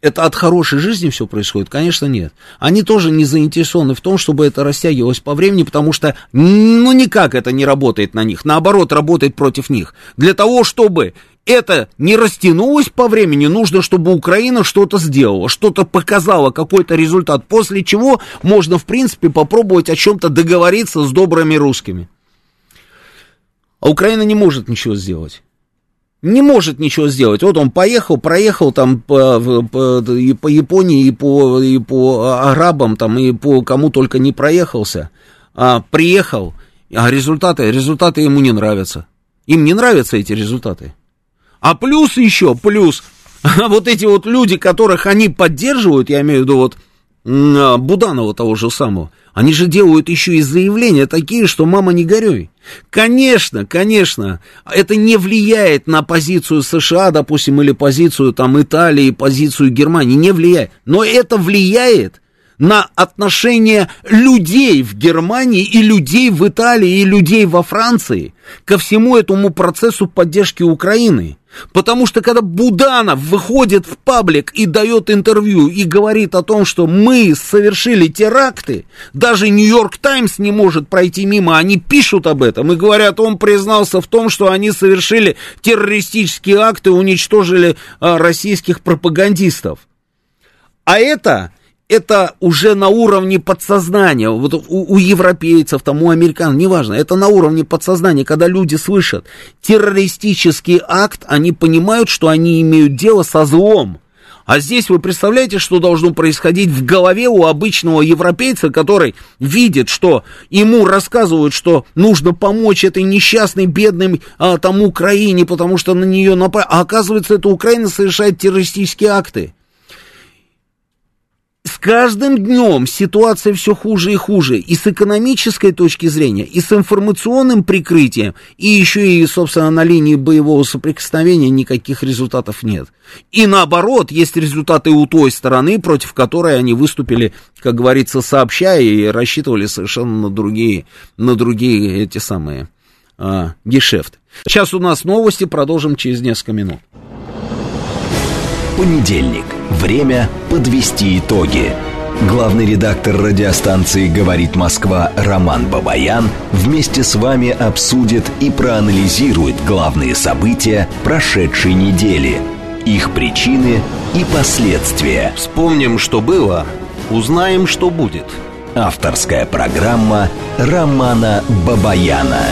S1: Это от хорошей жизни все происходит? Конечно, нет. Они тоже не заинтересованы в том, чтобы это растягивалось по времени, потому что, ну, никак это не работает на них. Наоборот, работает против них. Для того, чтобы это не растянулось по времени, нужно, чтобы Украина что-то сделала, что-то показала, какой-то результат, после чего можно, в принципе, попробовать о чем-то договориться с добрыми русскими. А Украина не может ничего сделать. Не может ничего сделать. Вот он поехал, проехал там по, по, и по Японии, и по, и по арабам, там, и по кому только не проехался. А, приехал, а результаты, результаты ему не нравятся. Им не нравятся эти результаты. А плюс еще, плюс, вот эти вот люди, которых они поддерживают, я имею в виду вот Буданова того же самого, они же делают еще и заявления такие, что мама не горюй. Конечно, конечно, это не влияет на позицию США, допустим, или позицию там Италии, позицию Германии, не влияет. Но это влияет на отношение людей в Германии и людей в Италии и людей во Франции ко всему этому процессу поддержки Украины. Потому что когда Буданов выходит в паблик и дает интервью и говорит о том, что мы совершили теракты, даже Нью-Йорк Таймс не может пройти мимо, они пишут об этом и говорят, он признался в том, что они совершили террористические акты, уничтожили а, российских пропагандистов. А это это уже на уровне подсознания, вот у, у европейцев, там, у американцев, неважно, это на уровне подсознания, когда люди слышат террористический акт, они понимают, что они имеют дело со злом. А здесь вы представляете, что должно происходить в голове у обычного европейца, который видит, что ему рассказывают, что нужно помочь этой несчастной, бедной а, там Украине, потому что на нее напали. А оказывается, эта Украина совершает террористические акты с каждым днем ситуация все хуже и хуже и с экономической точки зрения, и с информационным прикрытием, и еще и, собственно, на линии боевого соприкосновения никаких результатов нет. И наоборот, есть результаты у той стороны, против которой они выступили, как говорится, сообщая и рассчитывали совершенно на другие, на другие эти самые а, гешефты. Сейчас у нас новости, продолжим через несколько минут.
S3: Понедельник. Время подвести итоги. Главный редактор радиостанции «Говорит Москва» Роман Бабаян вместе с вами обсудит и проанализирует главные события прошедшей недели, их причины и последствия.
S1: Вспомним, что было, узнаем, что будет.
S3: Авторская программа Романа Бабаяна.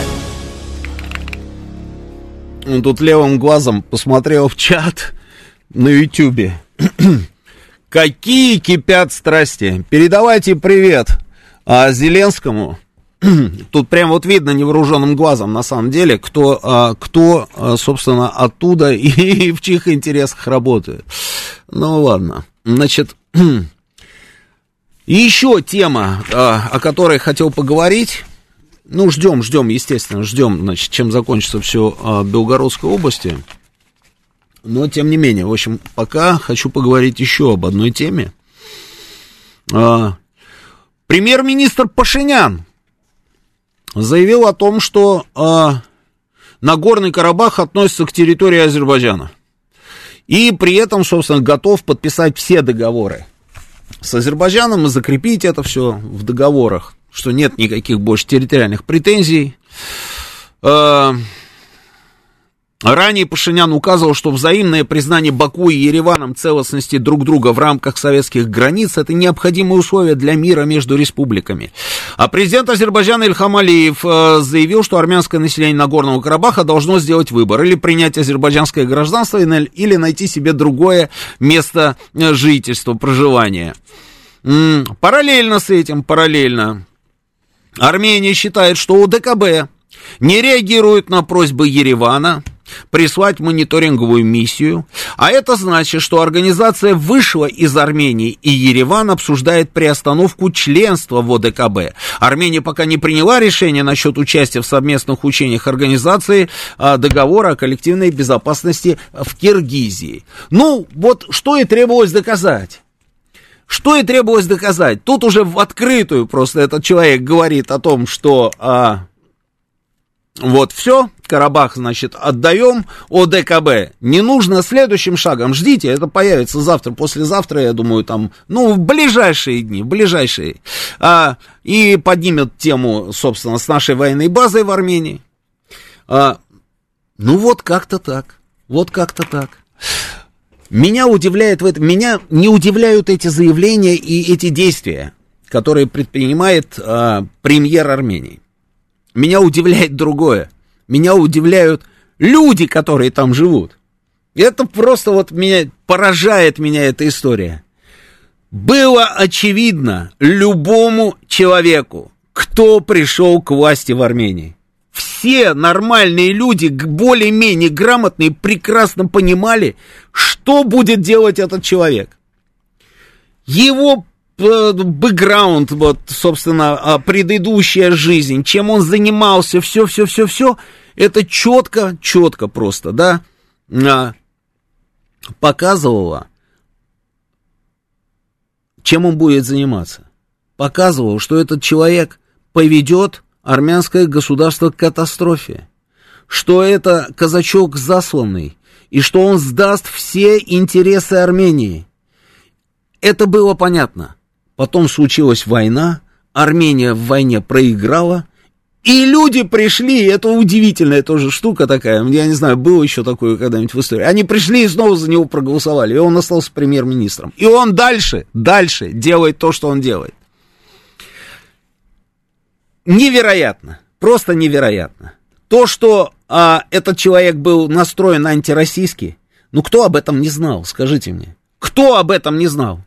S1: Тут левым глазом посмотрел в чат на Ютьюбе. Какие кипят страсти. Передавайте привет а, Зеленскому. Тут прям вот видно невооруженным глазом, на самом деле, кто, а, кто а, собственно, оттуда и, и в чьих интересах работает. Ну, ладно. Значит, еще тема, а, о которой хотел поговорить. Ну, ждем, ждем, естественно, ждем, значит, чем закончится все а, в Белгородской области. Но, тем не менее, в общем, пока хочу поговорить еще об одной теме. А, премьер-министр Пашинян заявил о том, что а, Нагорный Карабах относится к территории Азербайджана. И при этом, собственно, готов подписать все договоры с Азербайджаном и закрепить это все в договорах, что нет никаких больше территориальных претензий. А, Ранее Пашинян указывал, что взаимное признание Баку и Ереваном целостности друг друга в рамках советских границ – это необходимые условия для мира между республиками. А президент Азербайджана Ильхам Алиев э, заявил, что армянское население Нагорного Карабаха должно сделать выбор или принять азербайджанское гражданство, или найти себе другое место э, жительства, проживания. Параллельно с этим, параллельно, Армения считает, что ОДКБ не реагирует на просьбы Еревана – прислать мониторинговую миссию, а это значит, что организация вышла из Армении, и Ереван обсуждает приостановку членства в ОДКБ. Армения пока не приняла решение насчет участия в совместных учениях организации а, договора о коллективной безопасности в Киргизии. Ну, вот что и требовалось доказать. Что и требовалось доказать. Тут уже в открытую просто этот человек говорит о том, что а, вот все, Карабах, значит, отдаем ОДКБ. Не нужно следующим шагом, ждите, это появится завтра, послезавтра, я думаю, там, ну, в ближайшие дни, в ближайшие. А, и поднимет тему, собственно, с нашей военной базой в Армении. А, ну, вот как-то так, вот как-то так. Меня удивляет в этом, меня не удивляют эти заявления и эти действия, которые предпринимает а, премьер Армении. Меня удивляет другое. Меня удивляют люди, которые там живут. Это просто вот меня поражает меня эта история. Было очевидно любому человеку, кто пришел к власти в Армении. Все нормальные люди, более-менее грамотные, прекрасно понимали, что будет делать этот человек. Его бэкграунд, вот, собственно, предыдущая жизнь, чем он занимался, все, все, все, все, это четко, четко просто, да, а, показывало, чем он будет заниматься. Показывало, что этот человек поведет армянское государство к катастрофе, что это казачок засланный, и что он сдаст все интересы Армении. Это было понятно. Потом случилась война, Армения в войне проиграла, и люди пришли, это удивительная тоже штука такая, я не знаю, было еще такое когда-нибудь в истории. Они пришли и снова за него проголосовали, и он остался премьер-министром. И он дальше, дальше делает то, что он делает. Невероятно, просто невероятно. То, что а, этот человек был настроен антироссийский, ну кто об этом не знал, скажите мне? Кто об этом не знал?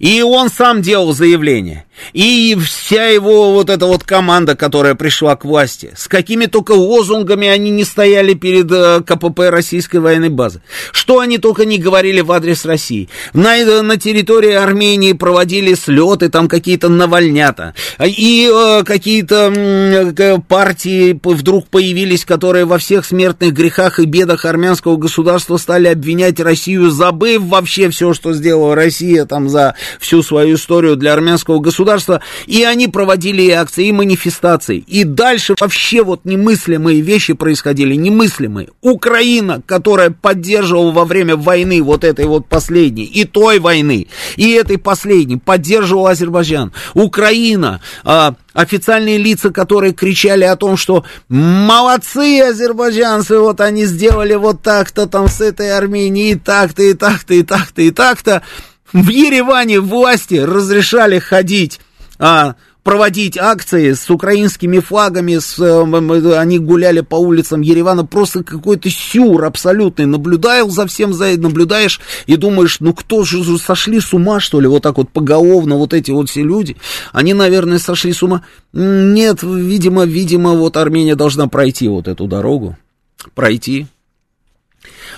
S1: И он сам делал заявление. И вся его вот эта вот команда, которая пришла к власти, с какими только лозунгами они не стояли перед э, КПП российской военной базы. Что они только не говорили в адрес России. На, э, на территории Армении проводили слеты, там какие-то навальнята. И э, какие-то э, партии вдруг появились, которые во всех смертных грехах и бедах армянского государства стали обвинять Россию, забыв вообще все, что сделала Россия там за всю свою историю для армянского государства, и они проводили и акции, и манифестации, и дальше вообще вот немыслимые вещи происходили, немыслимые. Украина, которая поддерживала во время войны вот этой вот последней, и той войны, и этой последней, поддерживала Азербайджан. Украина, а, официальные лица, которые кричали о том, что молодцы азербайджанцы, вот они сделали вот так-то там с этой Арменией, и так-то, и так-то, и так-то, и так-то. В Ереване власти разрешали ходить, а, проводить акции с украинскими флагами, с, э, они гуляли по улицам Еревана, просто какой-то сюр абсолютный, наблюдаешь за всем, за, наблюдаешь и думаешь, ну кто же сошли с ума, что ли, вот так вот поголовно вот эти вот все люди, они, наверное, сошли с ума. Нет, видимо, видимо, вот Армения должна пройти вот эту дорогу, пройти,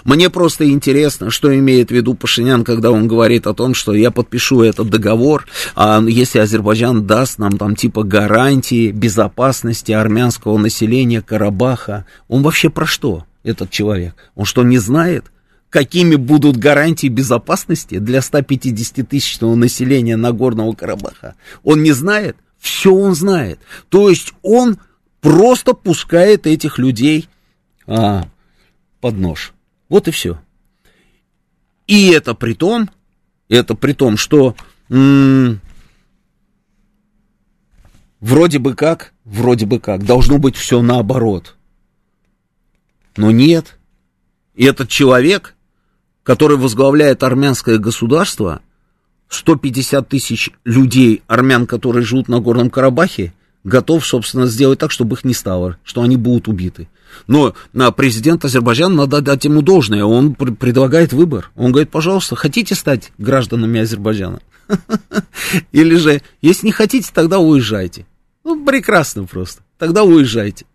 S1: мне просто интересно, что имеет в виду Пашинян, когда он говорит о том, что я подпишу этот договор, а если Азербайджан даст нам там типа гарантии безопасности армянского населения Карабаха. Он вообще про что, этот человек? Он что, не знает? какими будут гарантии безопасности для 150-тысячного населения Нагорного Карабаха. Он не знает? Все он знает. То есть он просто пускает этих людей а, под нож. Вот и все. И это при том, это при том, что м- вроде бы как, вроде бы как, должно быть все наоборот. Но нет. И этот человек, который возглавляет армянское государство, 150 тысяч людей, армян, которые живут на Горном Карабахе, готов, собственно, сделать так, чтобы их не стало, что они будут убиты. Но президент Азербайджана надо дать ему должное. Он предлагает выбор. Он говорит, пожалуйста, хотите стать гражданами Азербайджана? Или же, если не хотите, тогда уезжайте. Ну, прекрасно просто. Тогда уезжайте.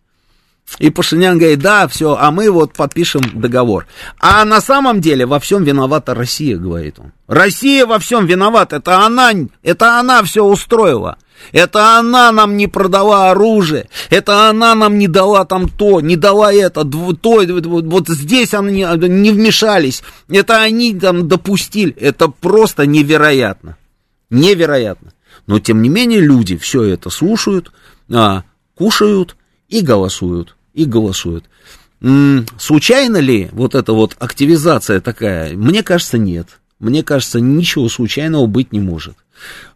S1: И Пашинян говорит, да, все, а мы вот подпишем договор. А на самом деле во всем виновата Россия, говорит он. Россия во всем виновата, это она, это она все устроила. Это она нам не продала оружие, это она нам не дала там то, не дала это, то, вот здесь они не вмешались, это они там допустили, это просто невероятно. Невероятно. Но, тем не менее, люди все это слушают, а, кушают и голосуют. И голосуют. Случайно ли вот эта вот активизация такая? Мне кажется, нет. Мне кажется, ничего случайного быть не может.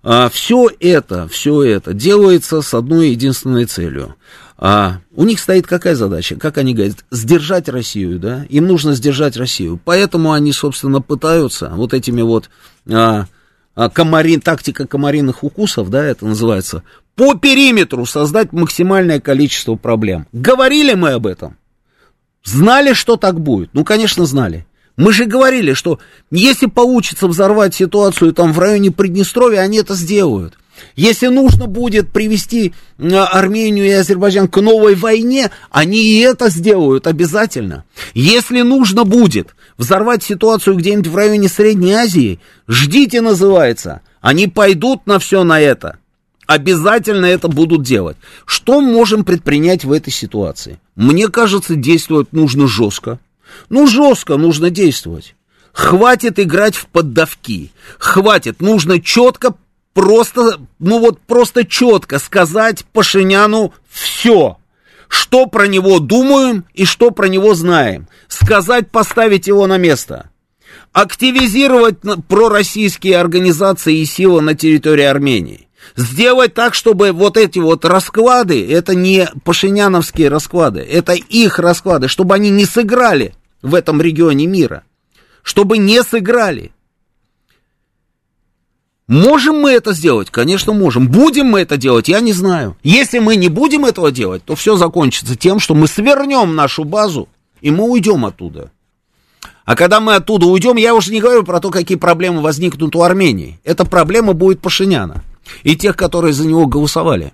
S1: А, все это, все это делается с одной единственной целью. А у них стоит какая задача? Как они говорят, сдержать Россию, да? Им нужно сдержать Россию. Поэтому они, собственно, пытаются вот этими вот а, а, комарин, тактика комариных укусов, да, это называется, по периметру создать максимальное количество проблем. Говорили мы об этом? Знали, что так будет? Ну, конечно, знали. Мы же говорили, что если получится взорвать ситуацию там в районе Приднестровья, они это сделают. Если нужно будет привести Армению и Азербайджан к новой войне, они и это сделают обязательно. Если нужно будет взорвать ситуацию где-нибудь в районе Средней Азии, ждите, называется. Они пойдут на все на это. Обязательно это будут делать. Что можем предпринять в этой ситуации? Мне кажется, действовать нужно жестко. Ну, жестко нужно действовать. Хватит играть в поддавки. Хватит. Нужно четко просто, ну вот просто четко сказать Пашиняну все, что про него думаем и что про него знаем. Сказать, поставить его на место. Активизировать пророссийские организации и силы на территории Армении. Сделать так, чтобы вот эти вот расклады, это не пашиняновские расклады, это их расклады, чтобы они не сыграли в этом регионе мира. Чтобы не сыграли. Можем мы это сделать? Конечно, можем. Будем мы это делать? Я не знаю. Если мы не будем этого делать, то все закончится тем, что мы свернем нашу базу, и мы уйдем оттуда. А когда мы оттуда уйдем, я уже не говорю про то, какие проблемы возникнут у Армении. Эта проблема будет Пашиняна и тех, которые за него голосовали.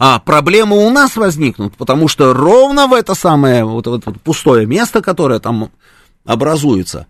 S1: А проблемы у нас возникнут, потому что ровно в это самое вот, вот, вот пустое место, которое там образуется,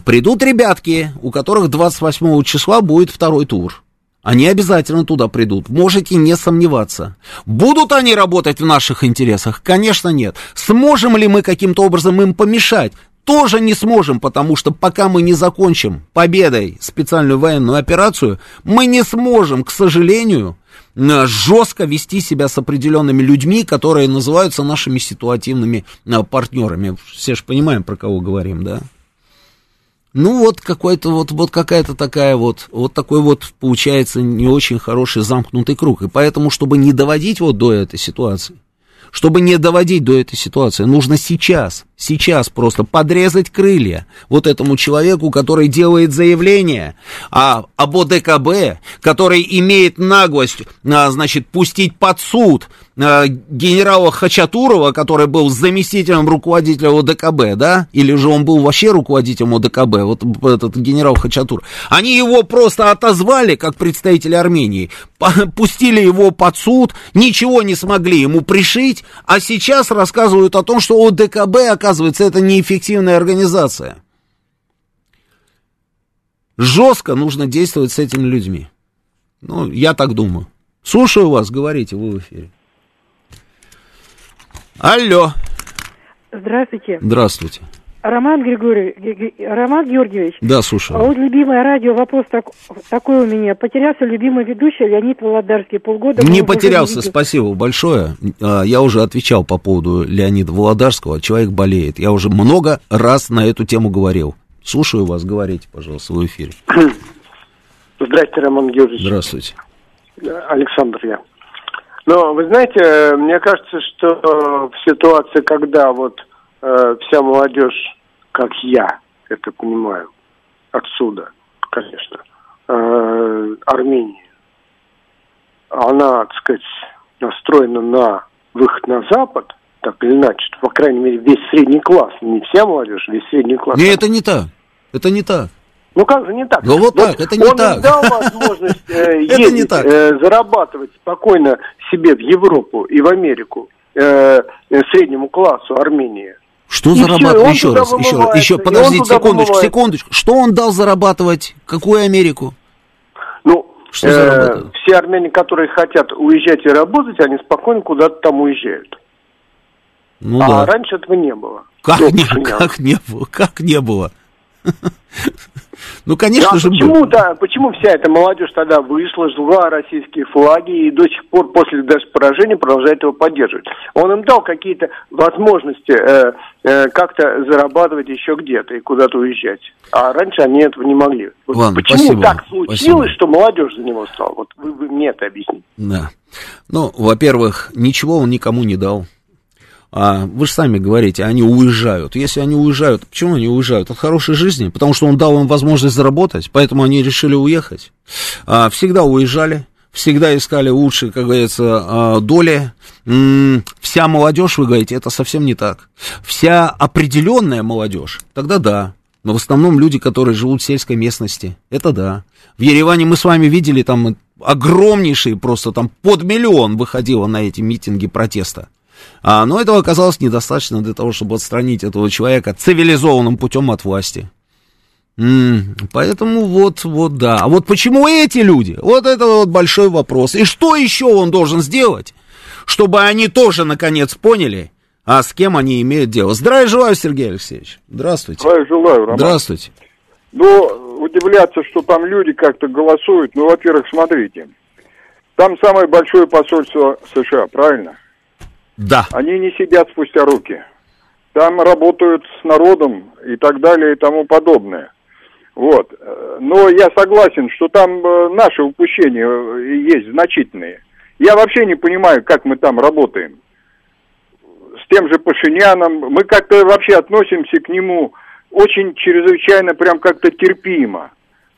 S1: Придут ребятки, у которых 28 числа будет второй тур. Они обязательно туда придут, можете не сомневаться. Будут они работать в наших интересах? Конечно, нет. Сможем ли мы каким-то образом им помешать? Тоже не сможем, потому что пока мы не закончим победой специальную военную операцию, мы не сможем, к сожалению, жестко вести себя с определенными людьми, которые называются нашими ситуативными а, партнерами. Все же понимаем, про кого говорим, да? Ну, вот какой-то вот, вот какая-то такая вот, вот такой вот получается не очень хороший замкнутый круг. И поэтому, чтобы не доводить вот до этой ситуации, чтобы не доводить до этой ситуации, нужно сейчас, сейчас просто подрезать крылья вот этому человеку, который делает заявление о, об ОДКБ, который имеет наглость, а, значит, пустить под суд генерала Хачатурова, который был заместителем руководителя ОДКБ, да, или же он был вообще руководителем ОДКБ, вот этот генерал Хачатур, они его просто отозвали, как представители Армении, пустили его под суд, ничего не смогли ему пришить, а сейчас рассказывают о том, что ОДКБ, оказывается, это неэффективная организация. Жестко нужно действовать с этими людьми. Ну, я так думаю. Слушаю вас, говорите, вы в эфире. Алло.
S8: Здравствуйте.
S1: Здравствуйте.
S8: Роман Григорьевич, Роман Георгиевич.
S1: Да, слушаю.
S8: А вот любимое радио, вопрос так, такой у меня. Потерялся любимый ведущий Леонид Володарский полгода.
S1: Не потерялся, не спасибо большое. А, я уже отвечал по поводу Леонида Володарского. Человек болеет. Я уже много раз на эту тему говорил. Слушаю вас, говорите, пожалуйста, в эфире.
S9: Здравствуйте, Роман Георгиевич.
S1: Здравствуйте.
S9: Александр я. Но вы знаете, мне кажется, что в ситуации, когда вот э, вся молодежь, как я это понимаю, отсюда, конечно, э, Армении, она, так сказать, настроена на выход на Запад, так или иначе, по крайней мере, весь средний класс, не вся молодежь, весь средний класс.
S1: Не, это не так, это не так.
S9: Ну как же не так?
S1: Ну вот, вот так, это не
S9: он
S1: так.
S9: Он дал возможность э, ездить, э, зарабатывать спокойно себе в Европу и в Америку э, среднему классу Армении.
S1: Что зарабатывать? Еще раз, еще раз, еще, подождите, секундочку, секундочку. Что он дал зарабатывать? Какую Америку?
S9: Ну, что э, все армяне, которые хотят уезжать и работать, они спокойно куда-то там уезжают. Ну, а да. раньше этого не было.
S1: Как, не, как не было? Как не было? Ну, конечно
S9: да,
S1: же,
S9: почему, да, почему вся эта молодежь тогда вышла, жгла российские флаги и до сих пор после даже поражения продолжает его поддерживать? Он им дал какие-то возможности э, э, как-то зарабатывать еще где-то и куда-то уезжать. А раньше они этого не могли.
S1: Ладно,
S9: почему
S1: спасибо,
S9: так случилось,
S1: спасибо.
S9: что молодежь за него стала? Вот вы, вы мне это объясните.
S1: Да. Ну, во-первых, ничего он никому не дал. А вы же сами говорите, они уезжают. Если они уезжают, почему они уезжают? От хорошей жизни, потому что он дал им возможность заработать, поэтому они решили уехать. А, всегда уезжали, всегда искали лучшие, как говорится, а, доли. Вся молодежь, вы говорите, это совсем не так. Вся определенная молодежь, тогда да. Но в основном люди, которые живут в сельской местности, это да. В Ереване мы с вами видели там огромнейшие, просто там под миллион выходило на эти митинги протеста. А, но этого оказалось недостаточно для того, чтобы отстранить этого человека цивилизованным путем от власти. М, поэтому вот, вот да. А вот почему эти люди? Вот это вот большой вопрос. И что еще он должен сделать, чтобы они тоже наконец поняли, а с кем они имеют дело? Здравия желаю, Сергей Алексеевич. Здравствуйте.
S10: Здравия желаю, Роман.
S1: Здравствуйте.
S10: Ну, удивляться, что там люди как-то голосуют, ну, во-первых, смотрите. Там самое большое посольство США, правильно?
S1: Да.
S10: Они не сидят спустя руки. Там работают с народом и так далее и тому подобное. Вот. Но я согласен, что там э, наши упущения э, есть значительные. Я вообще не понимаю, как мы там работаем. С тем же Пашиняном. Мы как-то вообще относимся к нему очень чрезвычайно прям как-то терпимо.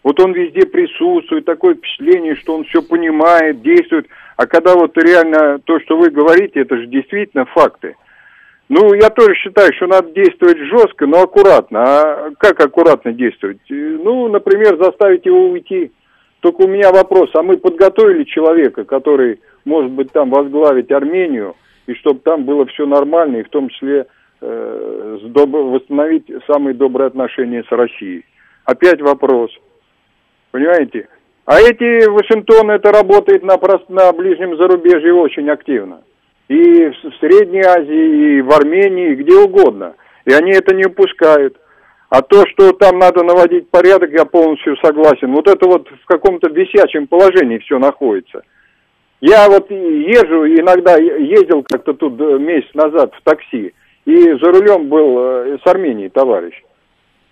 S10: Вот он везде присутствует, такое впечатление, что он все понимает, действует. А когда вот реально то, что вы говорите, это же действительно факты. Ну, я тоже считаю, что надо действовать жестко, но аккуратно. А как аккуратно действовать? Ну, например, заставить его уйти. Только у меня вопрос, а мы подготовили человека, который, может быть, там возглавить Армению, и чтобы там было все нормально, и в том числе э, доб- восстановить самые добрые отношения с Россией. Опять вопрос. Понимаете? А эти Вашингтон, это работает на, на ближнем зарубежье очень активно. И в Средней Азии, и в Армении, и где угодно. И они это не упускают. А то, что там надо наводить порядок, я полностью согласен. Вот это вот в каком-то висячем положении все находится. Я вот езжу, иногда ездил как-то тут э, месяц назад в такси, и за рулем был э, с Армении товарищ.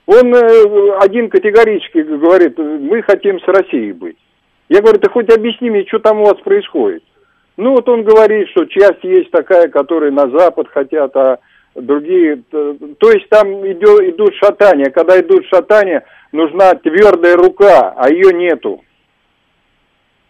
S10: Он э, один категорически говорит, мы хотим с Россией быть. Я говорю, ты хоть объясни мне, что там у вас происходит. Ну вот он говорит, что часть есть такая, которые на Запад хотят, а другие... То есть там идет, идут шатания. Когда идут шатания, нужна твердая рука, а ее нету.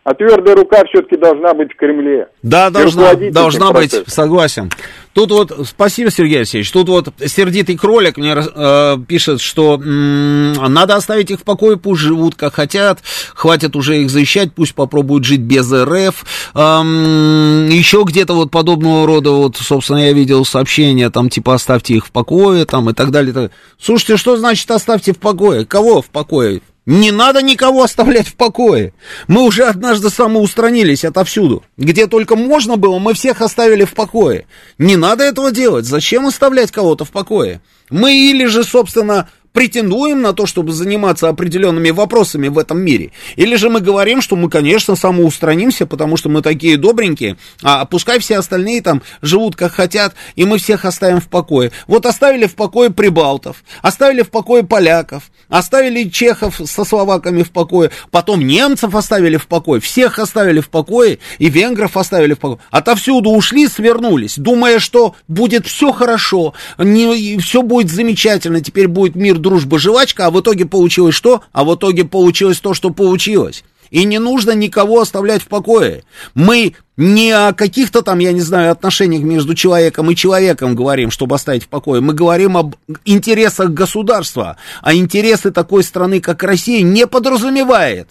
S10: А твердая рука все-таки должна быть в Кремле.
S1: Да, должна, должна быть, согласен. Тут вот, спасибо, Сергей Алексеевич, тут вот сердитый кролик мне э, пишет, что м, надо оставить их в покое, пусть живут как хотят, хватит уже их защищать, пусть попробуют жить без РФ. Эм, еще где-то вот подобного рода, вот, собственно, я видел сообщения, там, типа, оставьте их в покое, там, и так далее. и так далее. Слушайте, что значит оставьте в покое? Кого в покое? Не надо никого оставлять в покое. Мы уже однажды самоустранились отовсюду. Где только можно было, мы всех оставили в покое. Не надо этого делать. Зачем оставлять кого-то в покое? Мы или же, собственно, претендуем на то, чтобы заниматься определенными вопросами в этом мире. Или же мы говорим, что мы, конечно, самоустранимся, потому что мы такие добренькие, а пускай все остальные там живут как хотят, и мы всех оставим в покое. Вот оставили в покое прибалтов, оставили в покое поляков, оставили чехов со словаками в покое, потом немцев оставили в покое, всех оставили в покое, и венгров оставили в покое. Отовсюду ушли, свернулись, думая, что будет все хорошо, не, все будет замечательно, теперь будет мир, дружба, жвачка, а в итоге получилось что? А в итоге получилось то, что получилось. И не нужно никого оставлять в покое. Мы не о каких-то там, я не знаю, отношениях между человеком и человеком говорим, чтобы оставить в покое. Мы говорим об интересах государства. А интересы такой страны, как Россия, не подразумевает,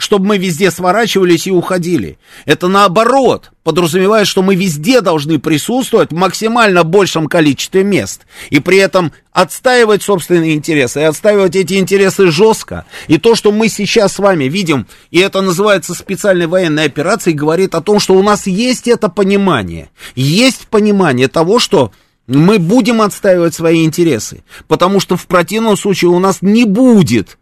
S1: чтобы мы везде сворачивались и уходили. Это наоборот подразумевает, что мы везде должны присутствовать в максимально большем количестве мест. И при этом отстаивать собственные интересы, и отстаивать эти интересы жестко. И то, что мы сейчас с вами видим, и это называется специальной военной операцией, говорит о том, что у нас есть это понимание. Есть понимание того, что мы будем отстаивать свои интересы. Потому что в противном случае у нас не будет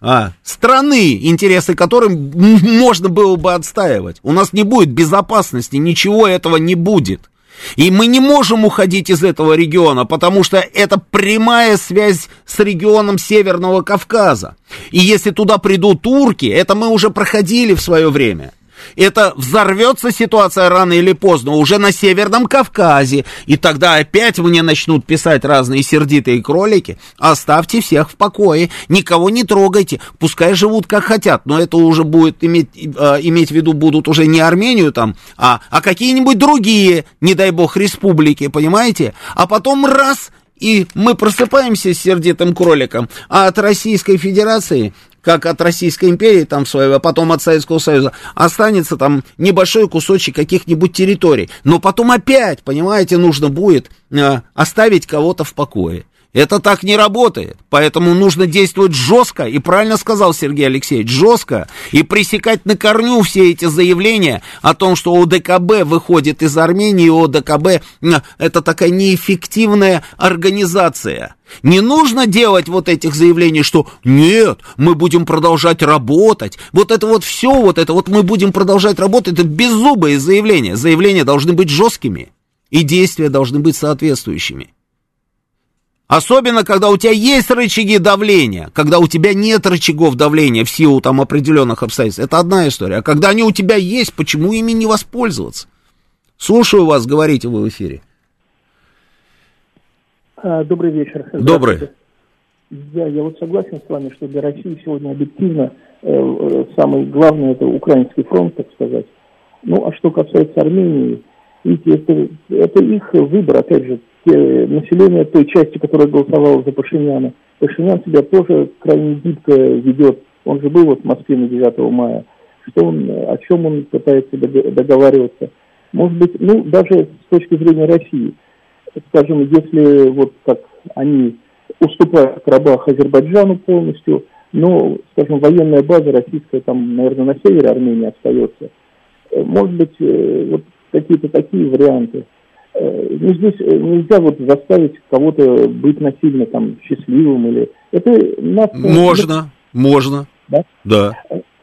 S1: а, страны, интересы которым можно было бы отстаивать. У нас не будет безопасности, ничего этого не будет. И мы не можем уходить из этого региона, потому что это прямая связь с регионом Северного Кавказа. И если туда придут турки, это мы уже проходили в свое время это взорвется ситуация рано или поздно уже на Северном Кавказе, и тогда опять мне начнут писать разные сердитые кролики, оставьте всех в покое, никого не трогайте, пускай живут как хотят, но это уже будет иметь, э, иметь в виду будут уже не Армению там, а, а какие-нибудь другие, не дай бог, республики, понимаете? А потом раз, и мы просыпаемся с сердитым кроликом, а от Российской Федерации как от Российской империи там своего, а потом от Советского Союза, останется там небольшой кусочек каких-нибудь территорий. Но потом опять, понимаете, нужно будет э, оставить кого-то в покое. Это так не работает. Поэтому нужно действовать жестко, и правильно сказал Сергей Алексеевич, жестко, и пресекать на корню все эти заявления о том, что ОДКБ выходит из Армении, ОДКБ это такая неэффективная организация. Не нужно делать вот этих заявлений, что нет, мы будем продолжать работать. Вот это вот все, вот это вот мы будем продолжать работать, это беззубые заявления. Заявления должны быть жесткими, и действия должны быть соответствующими. Особенно, когда у тебя есть рычаги давления, когда у тебя нет рычагов давления в силу там определенных обстоятельств. Это одна история. А когда они у тебя есть, почему ими не воспользоваться? Слушаю вас, говорите вы в эфире.
S11: А, добрый вечер.
S1: Добрый.
S11: Я, я вот согласен с вами, что для России сегодня объективно э, э самый главный это украинский фронт, так сказать. Ну, а что касается Армении, видите, это, это их выбор, опять же, население той части, которая голосовала за Пашиняна. Пашинян себя тоже крайне гибко ведет. Он же был вот в Москве на 9 мая. Что он, о чем он пытается договариваться? Может быть, ну, даже с точки зрения России, скажем, если вот как они уступают Карабах Азербайджану полностью, но, скажем, военная база российская там, наверное, на севере Армении остается. Э, может быть, э, вот какие-то такие варианты – Э, ну, здесь э, нельзя вот заставить кого-то быть насильно там счастливым или... Это нас...
S1: Э, можно, можно. Да? Да.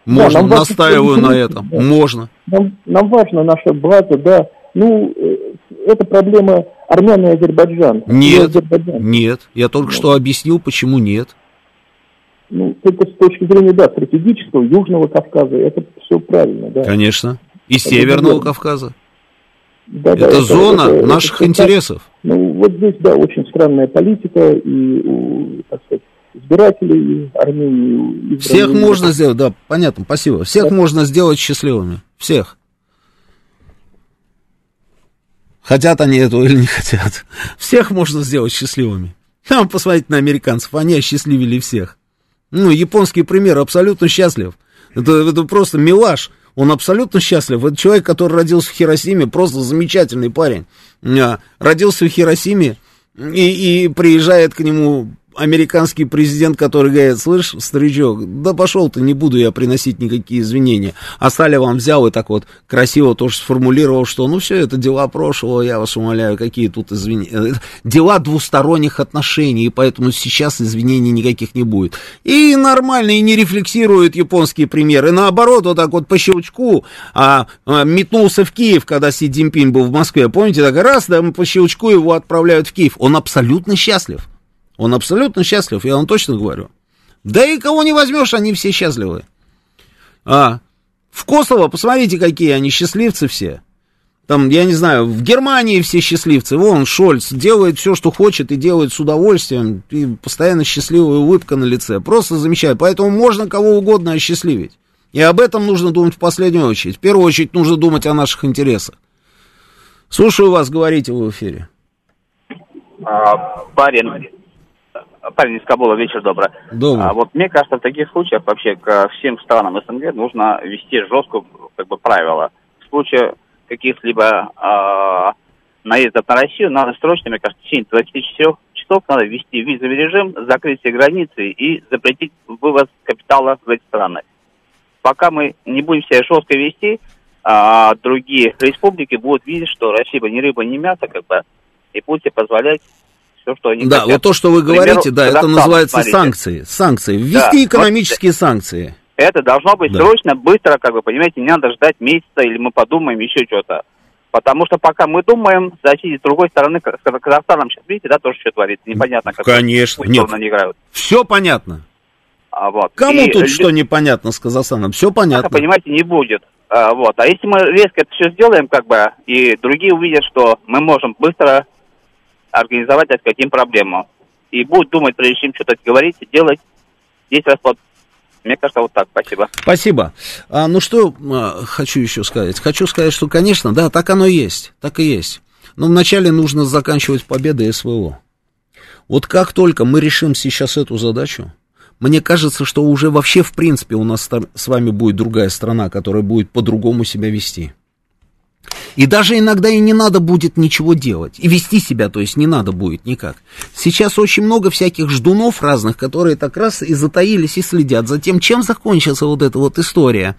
S1: Можно, да, настаиваю важно, на этом. Да. Можно.
S11: Нам, нам важна наша база, да. Ну, это проблема армян и Азербайджан.
S1: Нет, Азербайджан. нет. Я только да. что объяснил, почему нет.
S11: Ну, только с точки зрения, да, стратегического, Южного Кавказа, это все правильно, да.
S1: Конечно. И это Северного верно. Кавказа. Да, это, да, зона это, наших это, интересов.
S11: Ну, вот здесь, да, очень странная политика и у, так сказать, избирателей Армении.
S1: Всех можно сделать, да, понятно, спасибо. Всех да. можно сделать счастливыми. Всех. Хотят они этого или не хотят. Всех можно сделать счастливыми. Там посмотрите на американцев, они осчастливили всех. Ну, японский пример абсолютно счастлив. Это, это просто милаш. Он абсолютно счастлив. Это человек, который родился в Хиросиме, просто замечательный парень. А, родился в Хиросиме и, и приезжает к нему американский президент, который говорит, слышь, старичок, да пошел ты, не буду я приносить никакие извинения. А Салливан взял и так вот красиво тоже сформулировал, что ну все, это дела прошлого, я вас умоляю, какие тут извинения. Дела двусторонних отношений, и поэтому сейчас извинений никаких не будет. И нормально, и не рефлексирует японские примеры. Наоборот, вот так вот по щелчку а, а, метнулся в Киев, когда Си Цзиньпинь был в Москве. Помните, так раз, да, по щелчку его отправляют в Киев. Он абсолютно счастлив. Он абсолютно счастлив, я вам точно говорю. Да и кого не возьмешь, они все счастливы. А, в Косово, посмотрите, какие они счастливцы все. Там, я не знаю, в Германии все счастливцы. Вон, Шольц делает все, что хочет, и делает с удовольствием. И постоянно счастливая улыбка на лице. Просто замечательно. Поэтому можно кого угодно осчастливить. И об этом нужно думать в последнюю очередь. В первую очередь нужно думать о наших интересах. Слушаю вас, говорите вы в эфире.
S12: А, парень, Парень из Кабула, вечер добрый.
S1: Добрый. А,
S12: вот мне кажется, в таких случаях вообще к всем странам СНГ нужно вести жесткую как бы правила. В случае каких-либо а, наездов на Россию надо срочно, мне кажется, в течение 24 часов надо ввести визовый режим, закрыть все границы и запретить вывоз капитала в эти страны. Пока мы не будем себя жестко вести, а другие республики будут видеть, что Россия ни рыба, ни мясо, как бы, и будете позволять все, что они
S1: Да,
S12: хотят.
S1: вот то, что вы
S12: К примеру,
S1: говорите, да, это называется
S12: смотрите.
S1: санкции. Санкции. Ввести
S12: Да,
S1: экономические санкции.
S12: Это должно быть
S1: Да.
S12: срочно, быстро, как вы понимаете, не надо ждать месяца или мы подумаем еще что-то. Потому что пока мы думаем, соседи с другой стороны, с Казахстаном сейчас, видите, да, тоже что творится, непонятно, как
S1: Конечно, нет.
S12: они играют.
S1: Все понятно.
S12: А, вот.
S1: Кому
S12: И
S1: тут что непонятно с Казахстаном? Все понятно.
S12: Пока, понимаете, не будет. А, вот. А если мы резко это все сделаем, как бы, и другие увидят, что мы можем быстро организовать, так сказать, им проблему. И будут думать, прежде чем что-то говорить, делать, здесь расплод. Мне кажется, вот так. Спасибо.
S1: Спасибо. А, ну что а, хочу еще сказать? Хочу сказать, что, конечно, да, так оно есть. Так и есть. Но вначале нужно заканчивать победой СВО. Вот как только мы решим сейчас эту задачу, мне кажется, что уже вообще в принципе у нас с вами будет другая страна, которая будет по-другому себя вести. И даже иногда и не надо будет ничего делать. И вести себя, то есть, не надо будет никак. Сейчас очень много всяких ждунов разных, которые так раз и затаились и следят за тем, чем закончится вот эта вот история.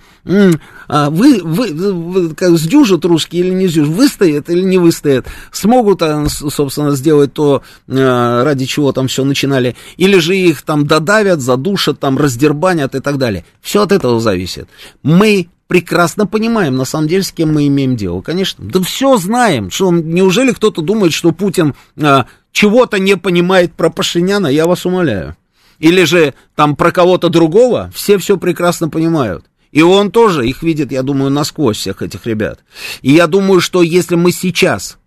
S1: А вы, вы, вы сдюжат русские или не сдюжат, выстоят или не выстоят, смогут, а, собственно, сделать то, а, ради чего там все начинали, или же их там додавят, задушат, там раздербанят и так далее. Все от этого зависит. Мы прекрасно понимаем, на самом деле, с кем мы имеем дело. Конечно, да все знаем. Что, неужели кто-то думает, что Путин а, чего-то не понимает про Пашиняна? Я вас умоляю. Или же там про кого-то другого? Все все прекрасно понимают. И он тоже их видит, я думаю, насквозь всех этих ребят. И я думаю, что если мы сейчас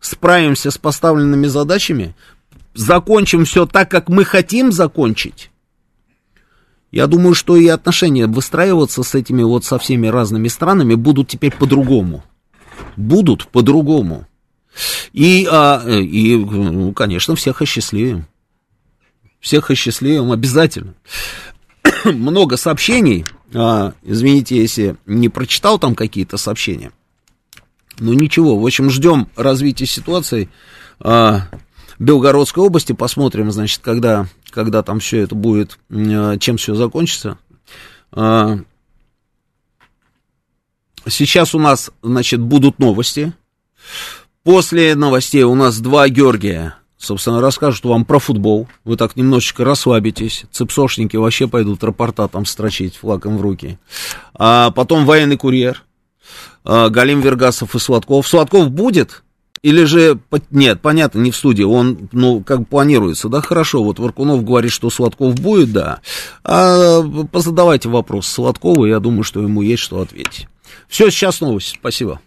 S1: справимся с поставленными задачами, закончим все так, как мы хотим закончить, я думаю, что и отношения выстраиваться с этими вот со всеми разными странами будут теперь по-другому. Будут по-другому. И, а, и, ну, конечно, всех осчастливим. Всех осчастливим обязательно. Много сообщений. А, извините, если не прочитал там какие-то сообщения. Ну ничего, в общем, ждем развития ситуации. А, Белгородской области. Посмотрим, значит, когда, когда там все это будет, э, чем все закончится. А, Сейчас у нас, значит, будут новости. После новостей у нас два Георгия, собственно, расскажут вам про футбол. Вы так немножечко расслабитесь. Цепсошники вообще пойдут рапорта там строчить флагом в руки. А потом военный курьер. А, Галим Вергасов и Сладков. Сладков будет? Или же, нет, понятно, не в студии, он, ну, как планируется, да, хорошо, вот Варкунов говорит, что Сладков будет, да, а позадавайте вопрос Сладкову, я думаю, что ему есть что ответить. Все, сейчас новости, спасибо.